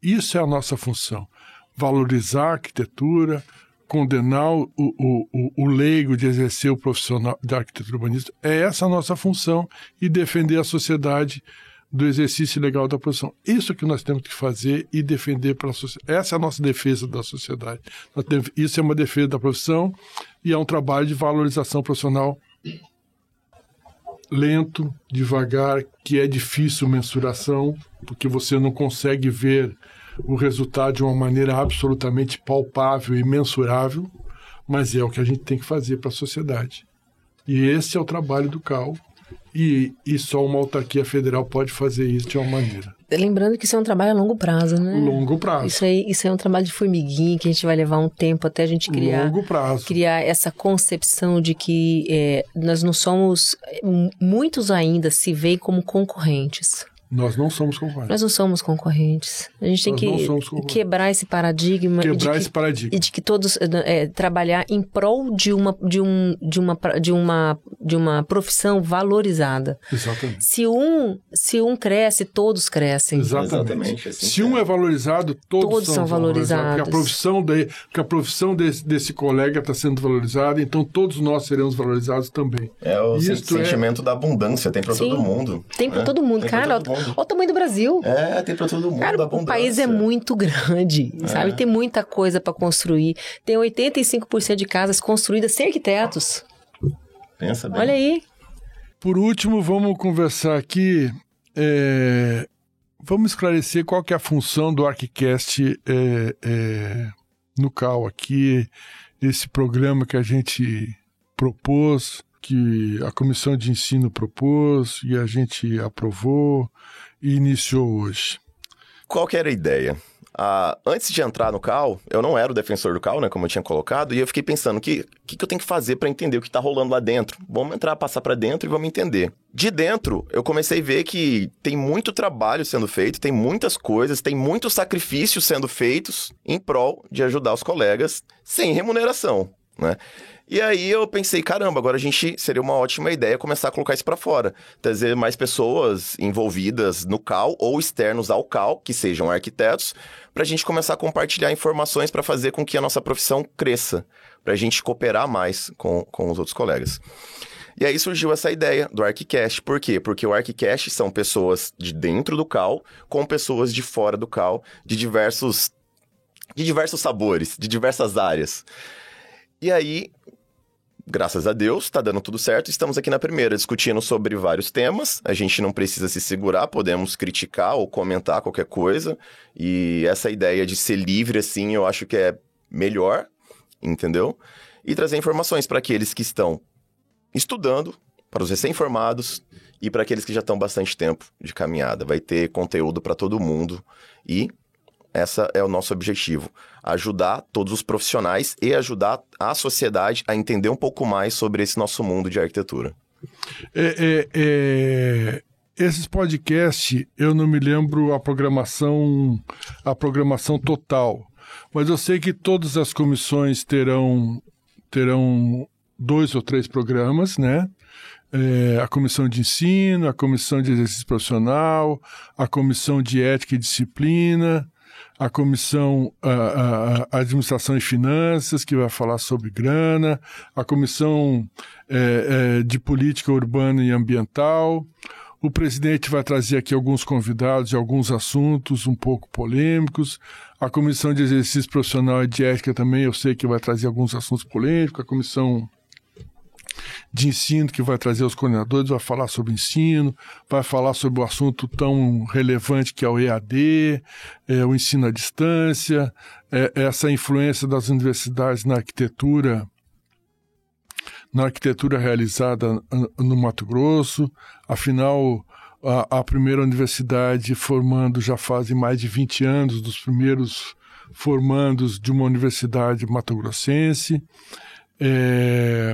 Isso é a nossa função. Valorizar a arquitetura, condenar o, o, o, o leigo de exercer o profissional de arquitetura urbanista. É essa a nossa função e defender a sociedade do exercício legal da profissão. Isso que nós temos que fazer e defender para a sociedade. Essa é a nossa defesa da sociedade. Isso é uma defesa da profissão e é um trabalho de valorização profissional lento, devagar, que é difícil mensuração, porque você não consegue ver o resultado de uma maneira absolutamente palpável e mensurável, mas é o que a gente tem que fazer para a sociedade. E esse é o trabalho do CAL, e, e só uma autarquia federal pode fazer isso de uma maneira.
Lembrando que isso é um trabalho a longo prazo, né?
Longo prazo.
Isso aí, isso é um trabalho de formiguinha que a gente vai levar um tempo até a gente criar.
Longo prazo.
Criar essa concepção de que é, nós não somos. Muitos ainda se veem como concorrentes.
Nós não somos concorrentes.
Nós não somos concorrentes. A gente tem Nós que quebrar esse paradigma.
Quebrar
que,
esse paradigma.
E de que todos é, trabalhar em prol de uma, de, um, de, uma, de, uma, de uma profissão valorizada.
Exatamente.
Se um, se um cresce, todos crescem.
Exatamente. Exatamente assim se um é valorizado, todos, todos são, são valorizados. Porque a profissão, de, porque a profissão desse, desse colega está sendo valorizada, então todos nós seremos valorizados também.
É o sentimento é... da abundância, tem para todo mundo.
Tem para né? todo mundo. Tem Cara, Olha o tamanho do Brasil.
É, tem para todo mundo. Cara,
o país é muito grande, é. sabe? Tem muita coisa para construir. Tem 85% de casas construídas sem arquitetos.
Pensa bem.
Olha aí.
Por último, vamos conversar aqui. É... Vamos esclarecer qual que é a função do ArcCast é, é, no CAL aqui, esse programa que a gente propôs que a comissão de ensino propôs e a gente aprovou e iniciou hoje.
Qual que era a ideia? ah, antes de entrar no CAL, eu não era o defensor do CAL, né, como eu tinha colocado, e eu fiquei pensando, o que, que, que eu tenho que fazer para entender o que está rolando lá dentro? Vamos entrar, passar para dentro e vamos entender. De dentro, eu comecei a ver que tem muito trabalho sendo feito, tem muitas coisas, tem muitos sacrifícios sendo feitos em prol de ajudar os colegas sem remuneração, né? E aí eu pensei, caramba, agora a gente seria uma ótima ideia começar a colocar isso para fora, trazer mais pessoas envolvidas no CAL ou externos ao CAL, que sejam arquitetos, para a gente começar a compartilhar informações para fazer com que a nossa profissão cresça, para a gente cooperar mais com, com os outros colegas. E aí surgiu essa ideia do ArcCast. Por quê? Porque o ArcCast são pessoas de dentro do CAL com pessoas de fora do CAL, de diversos de diversos sabores, de diversas áreas. E aí, graças a Deus, está dando tudo certo. Estamos aqui na primeira discutindo sobre vários temas. A gente não precisa se segurar, podemos criticar ou comentar qualquer coisa. E essa ideia de ser livre, assim, eu acho que é melhor, entendeu? E trazer informações para aqueles que estão estudando, para os recém-formados e para aqueles que já estão bastante tempo de caminhada. Vai ter conteúdo para todo mundo e essa é o nosso objetivo: ajudar todos os profissionais e ajudar a sociedade a entender um pouco mais sobre esse nosso mundo de arquitetura.
É, é, é, esses podcasts, eu não me lembro a programação, a programação total, mas eu sei que todas as comissões terão terão dois ou três programas, né? É, a comissão de ensino, a comissão de exercício profissional, a comissão de ética e disciplina, a comissão a, administração e finanças que vai falar sobre grana, a comissão é, é, de política urbana e ambiental. O presidente vai trazer aqui alguns convidados e alguns assuntos um pouco polêmicos. A comissão de exercício profissional e de ética também eu sei que vai trazer alguns assuntos polêmicos. A comissão de ensino que vai trazer os coordenadores, vai falar sobre ensino, vai falar sobre o assunto tão relevante que é o EAD, é, o ensino à distância, é, essa influência das universidades na arquitetura, na arquitetura realizada no Mato Grosso. Afinal, a, a primeira universidade formando já fazem mais de 20 anos, dos primeiros formandos de uma universidade mato-grossense. É,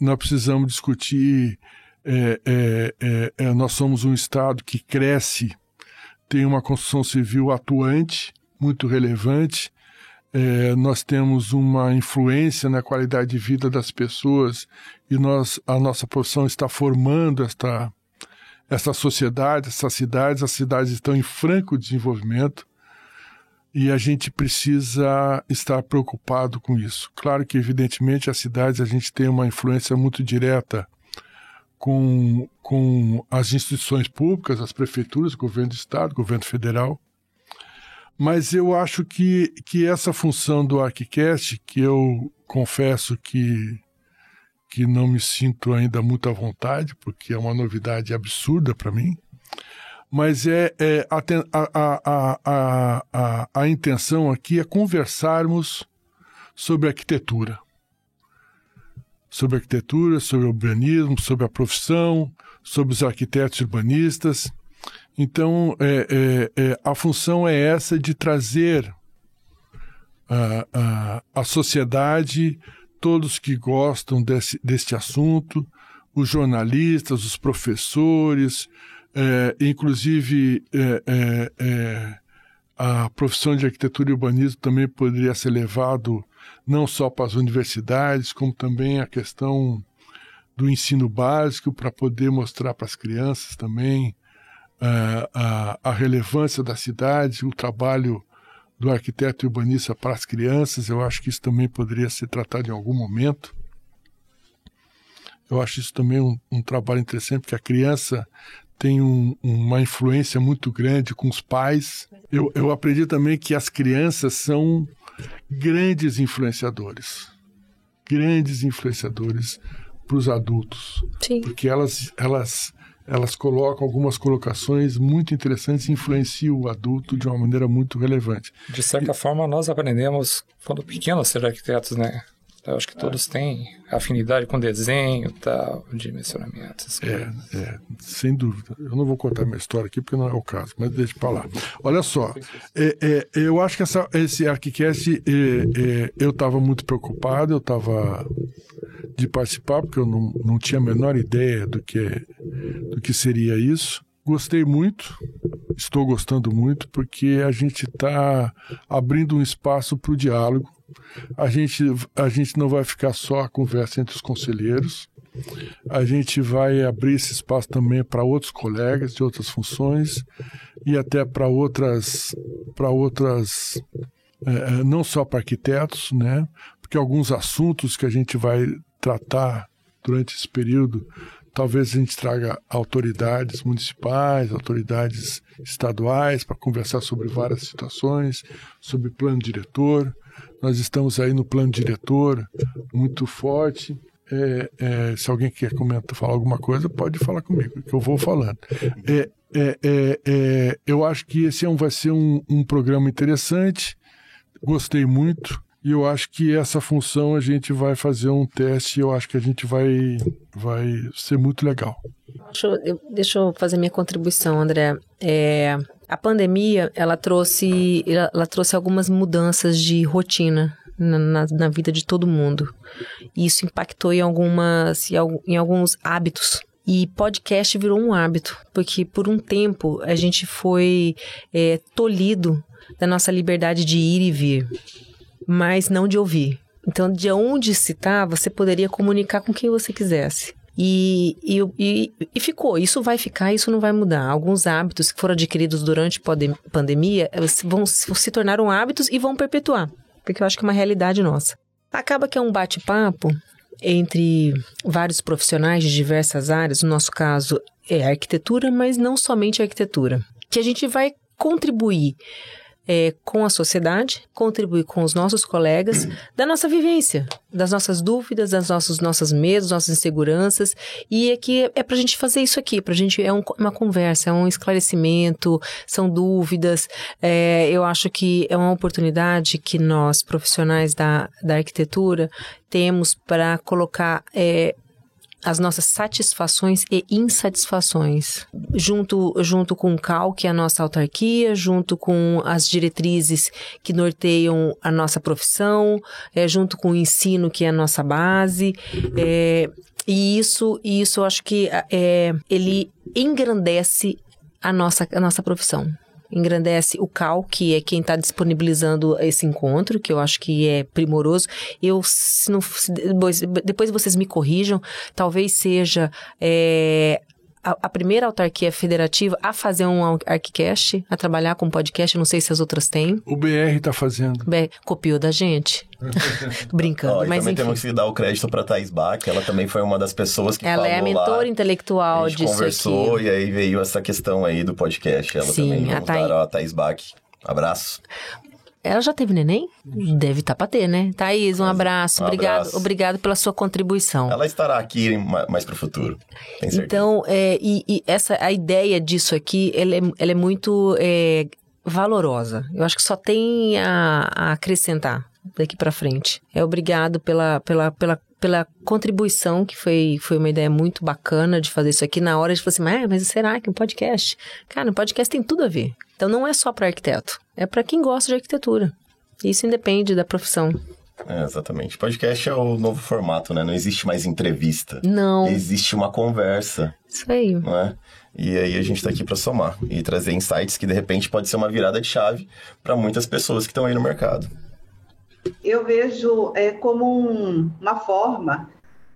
nós precisamos discutir. É, é, é, é, nós somos um Estado que cresce, tem uma construção civil atuante, muito relevante. É, nós temos uma influência na qualidade de vida das pessoas e nós, a nossa profissão está formando esta, esta sociedade, essas cidades. As cidades estão em franco desenvolvimento e a gente precisa estar preocupado com isso. Claro que, evidentemente, as cidades a gente tem uma influência muito direta com, com as instituições públicas, as prefeituras, governo do estado, governo federal. Mas eu acho que, que essa função do ArchiCast, que eu confesso que, que não me sinto ainda muito à vontade, porque é uma novidade absurda para mim, mas é, é a, a, a, a, a intenção aqui é conversarmos sobre arquitetura. Sobre arquitetura, sobre urbanismo, sobre a profissão, sobre os arquitetos urbanistas. Então, é, é, é, a função é essa de trazer a, a, a sociedade, todos que gostam desse, deste assunto, os jornalistas, os professores, é, inclusive, é, é, é, a profissão de arquitetura e urbanismo também poderia ser levado não só para as universidades, como também a questão do ensino básico, para poder mostrar para as crianças também é, a, a relevância da cidade, o trabalho do arquiteto e urbanista para as crianças. Eu acho que isso também poderia ser tratado em algum momento. Eu acho isso também um, um trabalho interessante, porque a criança tem um, uma influência muito grande com os pais. Eu, eu aprendi também que as crianças são grandes influenciadores grandes influenciadores para os adultos.
Sim.
Porque elas, elas, elas colocam algumas colocações muito interessantes e influenciam o adulto de uma maneira muito relevante.
De certa e... forma, nós aprendemos, quando pequenos, ser arquitetos, né? Eu acho que todos têm afinidade com desenho, tal, dimensionamento. essas
É,
coisas.
é, sem dúvida. Eu não vou contar minha história aqui porque não é o caso, mas deixa pra lá. Olha só, é, é, eu acho que essa, esse ArchiCast, é, é, eu estava muito preocupado, eu estava de participar, porque eu não, não tinha a menor ideia do que, do que seria isso. Gostei muito, estou gostando muito, porque a gente está abrindo um espaço para o diálogo. A gente, a gente não vai ficar só a conversa entre os conselheiros, a gente vai abrir esse espaço também para outros colegas de outras funções e até para outras, para outras, eh, não só para arquitetos, né? Porque alguns assuntos que a gente vai tratar durante esse período, talvez a gente traga autoridades municipais, autoridades estaduais para conversar sobre várias situações, sobre plano diretor. Nós estamos aí no plano diretor muito forte. É, é, se alguém quer comentar, falar alguma coisa, pode falar comigo, que eu vou falando. É, é, é, é, eu acho que esse é um, vai ser um, um programa interessante, gostei muito, e eu acho que essa função a gente vai fazer um teste, eu acho que a gente vai, vai ser muito legal.
Deixa eu, deixa eu fazer minha contribuição, André. É, a pandemia, ela trouxe, ela, trouxe algumas mudanças de rotina na, na, na vida de todo mundo. E isso impactou em, algumas, em, al- em alguns hábitos. E podcast virou um hábito, porque por um tempo a gente foi é, tolhido da nossa liberdade de ir e vir, mas não de ouvir. Então, de onde se está, você poderia comunicar com quem você quisesse. E, e, e, e ficou, isso vai ficar, isso não vai mudar. Alguns hábitos que foram adquiridos durante a pande- pandemia vão se tornaram hábitos e vão perpetuar, porque eu acho que é uma realidade nossa. Acaba que é um bate-papo entre vários profissionais de diversas áreas, no nosso caso é arquitetura, mas não somente arquitetura, que a gente vai contribuir é, com a sociedade, contribuir com os nossos colegas, da nossa vivência, das nossas dúvidas, das nossos nossas medos, nossas inseguranças, e é que é pra gente fazer isso aqui, pra gente é um- uma conversa, é um esclarecimento, são dúvidas, é, eu acho que é uma oportunidade que nós, profissionais da, da arquitetura, temos para colocar é, as nossas satisfações e insatisfações, junto, junto com o CAL, que é a nossa autarquia, junto com as diretrizes que norteiam a nossa profissão, é, junto com o ensino, que é a nossa base. é, e isso, isso eu acho que é, ele engrandece a nossa, a nossa profissão engrandece o CAL, que é quem está disponibilizando esse encontro, que eu acho que é primoroso. Eu, se não, se depois, depois vocês me corrijam, talvez seja é, a, a primeira autarquia federativa a fazer um ArchiCast, a trabalhar com podcast, não sei se as outras têm.
O BR está fazendo.
Bem, copiou da gente. Brincando,
e
mas
também
enfim.
temos que dar o crédito para Thais Bach, ela também foi uma das pessoas que
Ela
falou
é a mentora
lá.
intelectual
a gente
disso
conversou
aqui.
e aí veio essa questão aí do podcast. Ela
Sim,
também.
a
Vamos
Thay-
dar a Thais Bach. Abraço.
Ela já teve neném? Deve estar pra ter, né? Thaís, um abraço.
um
Obrigado,
abraço.
obrigado pela sua contribuição.
Ela estará aqui ma- mais pro futuro. Tem certeza.
Então, é, e, e essa a ideia disso aqui, ela é, ela é muito é, valorosa. Eu acho que só tem a, a acrescentar daqui pra frente. É obrigado pela, pela, pela, pela contribuição, que foi, foi uma ideia muito bacana de fazer isso aqui. Na hora de falar assim, mas, mas será que um podcast? Cara, um podcast tem tudo a ver. Então não é só para arquiteto, é para quem gosta de arquitetura. Isso independe da profissão.
É, exatamente. Podcast é o novo formato, né? Não existe mais entrevista.
Não,
Existe uma conversa,
isso aí.
não é? E aí a gente tá aqui para somar e trazer insights que de repente pode ser uma virada de chave para muitas pessoas que estão aí no mercado.
Eu vejo é, como um- uma forma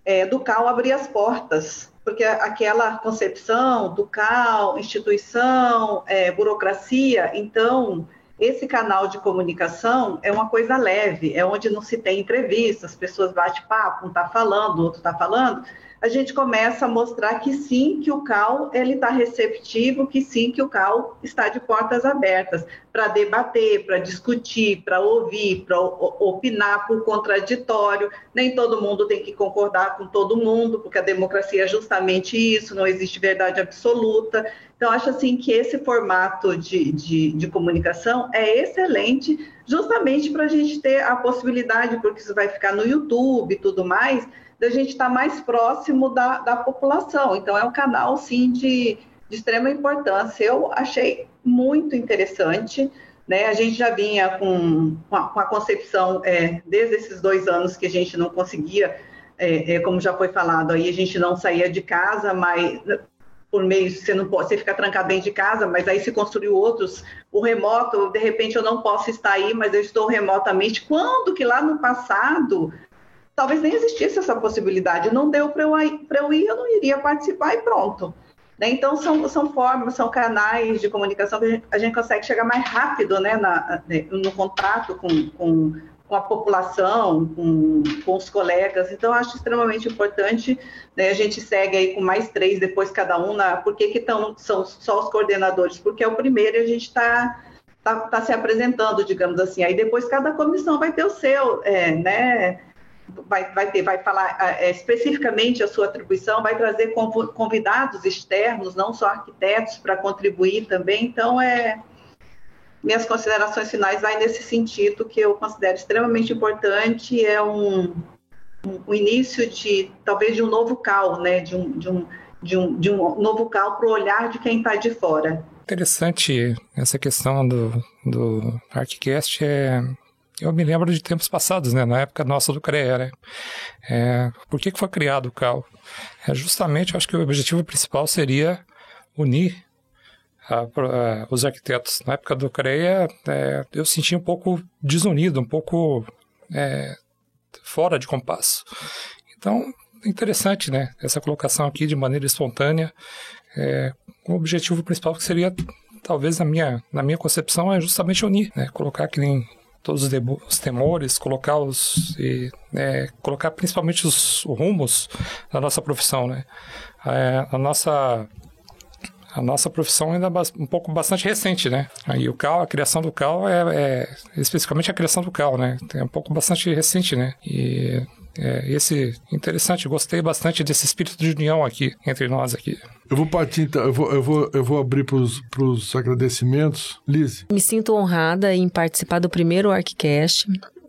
é, do CAL abrir as portas, porque aquela concepção do CAL, instituição, é, burocracia, então esse canal de comunicação é uma coisa leve, é onde não se tem entrevista, as pessoas batem papo, um está falando, o outro está falando, a gente começa a mostrar que sim, que o CAL está receptivo, que sim, que o CAL está de portas abertas para debater, para discutir, para ouvir, para opinar por contraditório. Nem todo mundo tem que concordar com todo mundo, porque a democracia é justamente isso, não existe verdade absoluta. Então, acho assim que esse formato de, de, de comunicação é excelente, justamente para a gente ter a possibilidade, porque isso vai ficar no YouTube e tudo mais, da gente estar tá mais próximo da, da população. Então, é um canal, sim, de, de extrema importância. Eu achei muito interessante. Né? A gente já vinha com, com, a, com a concepção, é, desde esses dois anos que a gente não conseguia, é, é, como já foi falado aí, a gente não saía de casa, mas por meio, você não pode, você fica trancado dentro de casa, mas aí se construiu outros, o remoto, de repente eu não posso estar aí, mas eu estou remotamente. Quando que lá no passado talvez nem existisse essa possibilidade. Não deu para eu, eu ir, eu não iria participar e pronto. Né? Então, são, são formas, são canais de comunicação que a gente, a gente consegue chegar mais rápido né, na, né, no contato com, com, com a população, com, com, os colegas. Então, acho extremamente importante. Né, a gente segue aí com mais três, depois cada um. Na, por que, que tão, são só os coordenadores? Porque é o primeiro e a gente está tá, tá se apresentando, digamos assim. Aí depois cada comissão vai ter o seu, é, né? vai, vai, ter, vai falar é, especificamente a sua atribuição, vai trazer convidados externos, não só arquitetos, para contribuir também. Então, é, minhas considerações finais vai nesse sentido que eu considero extremamente importante, é um, um, um início de, talvez, de um novo cal, né, de um, de um, de um, de um novo cal para o olhar de quem está de fora.
Interessante essa questão do, do ArcCast, é eu me lembro de tempos passados, né, na época nossa do CREA, né? É, por que, que foi criado o CAL? É justamente, eu acho que o objetivo principal seria unir a, a, os arquitetos. Na época do CREA, é, eu senti um pouco desunido, um pouco é, fora de compasso. Então, interessante, né? Essa colocação aqui de maneira espontânea, é, o objetivo principal que seria, talvez na minha, na minha concepção, é justamente unir, né? Colocar que nem todos os, os temores, colocar os e, é, colocar principalmente os, rumos da nossa profissão, né? É, a nossa a nossa profissão ainda é um pouco bastante recente, né? Aí o CAL, a criação do CAL é, é especificamente a criação do CAL, né? É um pouco bastante recente, né? E é, esse interessante, gostei bastante desse espírito de união aqui entre nós aqui.
Eu vou partir, então, eu vou, eu vou, eu vou abrir para os agradecimentos. Liz.
Me sinto honrada em participar do primeiro ArcCast,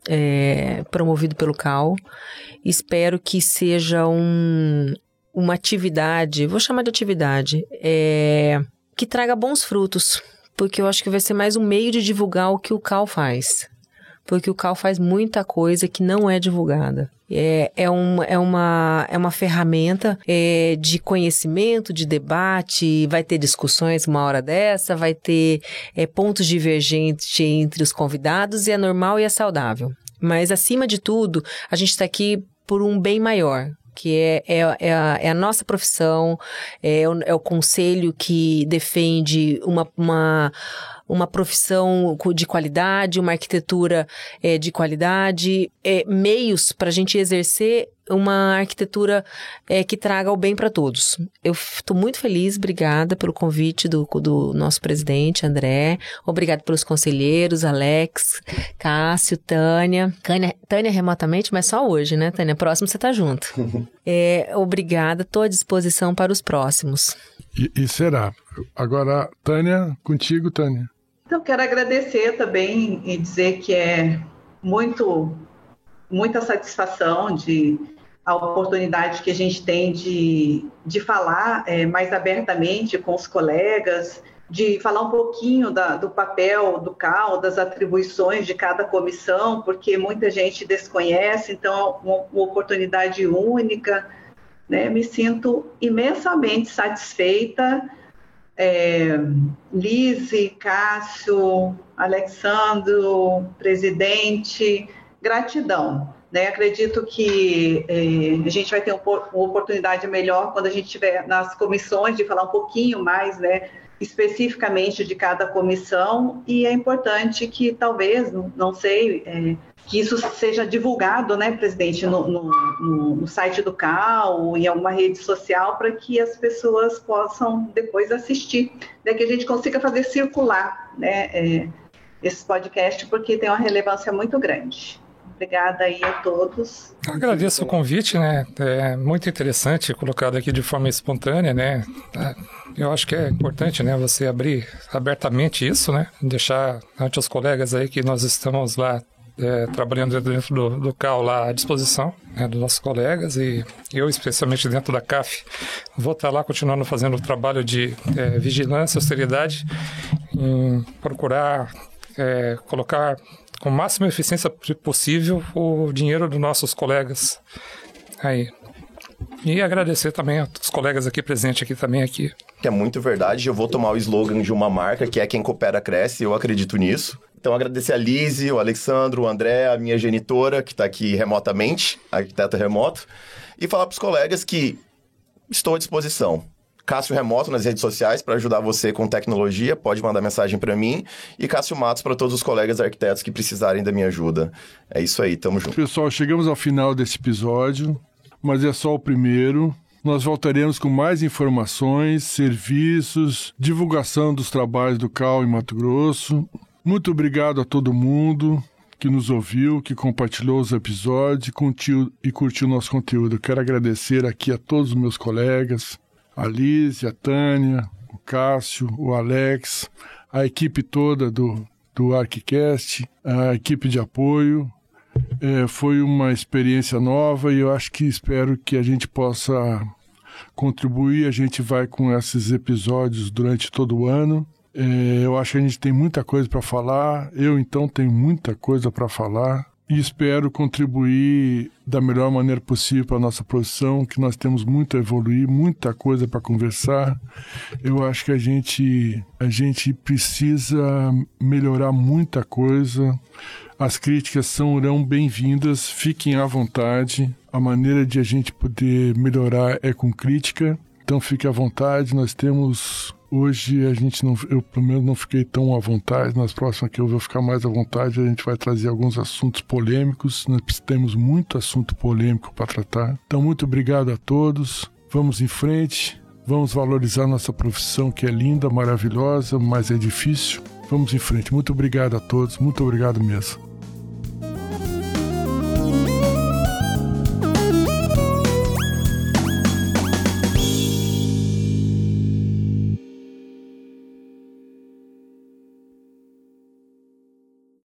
é, promovido pelo CAL. Espero que seja um, uma atividade, vou chamar de atividade, é, que traga bons frutos, porque eu acho que vai ser mais um meio de divulgar o que o CAL faz porque o CAL faz muita coisa que não é divulgada. É, é, um, é, uma, é uma ferramenta é, de conhecimento, de debate, vai ter discussões uma hora dessa, vai ter é, pontos divergentes entre os convidados e é normal e é saudável. Mas, acima de tudo, a gente está aqui por um bem maior, que é, é, é, a, é, a, nossa profissão, é o, é o conselho que defende uma, uma uma profissão de qualidade, uma arquitetura é, de qualidade, é, meios para a gente exercer uma arquitetura é, que traga o bem para todos. Eu estou muito feliz, obrigada pelo convite do, do nosso presidente, André. Obrigado pelos conselheiros, Alex, Cássio, Tânia. Tânia, Tânia remotamente, mas só hoje, né, Tânia? Próximo você tá junto. é, obrigada, estou à disposição para os próximos.
E, e será. Agora, Tânia, contigo, Tânia.
Então, quero agradecer também e dizer que é muito, muita satisfação de a oportunidade que a gente tem de, de falar é, mais abertamente com os colegas, de falar um pouquinho da, do papel do CAL, das atribuições de cada comissão, porque muita gente desconhece, então é uma, uma oportunidade única. Né? Me sinto imensamente satisfeita é, Lise, Cássio, Alexandro, presidente, gratidão. Né? Acredito que é, a gente vai ter uma oportunidade melhor quando a gente estiver nas comissões de falar um pouquinho mais, né, especificamente de cada comissão, e é importante que talvez, não sei, é, que isso seja divulgado, né, presidente, no, no, no, site do CAL, em alguma rede social, para que as pessoas possam depois assistir, né, que a gente consiga fazer circular né, é, esse podcast, porque tem uma relevância muito grande. Obrigada aí a todos.
Agradeço o convite, né? É muito interessante, colocado aqui de forma espontânea, né? É, eu acho que é importante, né? Você abrir abertamente isso, né? Deixar ante os colegas aí que nós estamos lá é, trabalhando dentro do, do CAL lá à disposição né, dos nossos colegas e eu, especialmente dentro da CAF, vou estar lá continuando fazendo o trabalho de é, vigilância, austeridade, em procurar é, colocar com máxima eficiência possível o dinheiro dos nossos colegas aí. E agradecer também aos colegas aqui presentes aqui também aqui.
Que é muito verdade. Eu vou tomar o slogan de uma marca que é quem coopera cresce. Eu acredito nisso. Então agradecer a Lise, o Alexandro, o André, a minha genitora que está aqui remotamente, arquiteta remoto, e falar para os colegas que estou à disposição. Cássio Remoto nas redes sociais para ajudar você com tecnologia, pode mandar mensagem para mim. E Cássio Matos para todos os colegas arquitetos que precisarem da minha ajuda. É isso aí, tamo junto.
Pessoal, chegamos ao final desse episódio, mas é só o primeiro. Nós voltaremos com mais informações, serviços, divulgação dos trabalhos do CAL em Mato Grosso. Muito obrigado a todo mundo que nos ouviu, que compartilhou os episódios e curtiu nosso conteúdo. Quero agradecer aqui a todos os meus colegas, a Liz, a Tânia, o Cássio, o Alex, a equipe toda do, do ArcCast, a equipe de apoio. É, foi uma experiência nova e eu acho que espero que a gente possa contribuir. A gente vai com esses episódios durante todo o ano. É, eu acho que a gente tem muita coisa para falar. Eu, então, tenho muita coisa para falar e espero contribuir da melhor maneira possível para a nossa profissão, que nós temos muito a evoluir, muita coisa para conversar. Eu acho que a gente, a gente precisa melhorar muita coisa. As críticas serão bem-vindas, fiquem à vontade. A maneira de a gente poder melhorar é com crítica, então fique à vontade. Nós temos Hoje a gente não, eu pelo menos não fiquei tão à vontade. Nas próximas que eu vou ficar mais à vontade, a gente vai trazer alguns assuntos polêmicos. Nós temos muito assunto polêmico para tratar. Então, muito obrigado a todos. Vamos em frente. Vamos valorizar nossa profissão, que é linda, maravilhosa, mas é difícil. Vamos em frente. Muito obrigado a todos. Muito obrigado mesmo.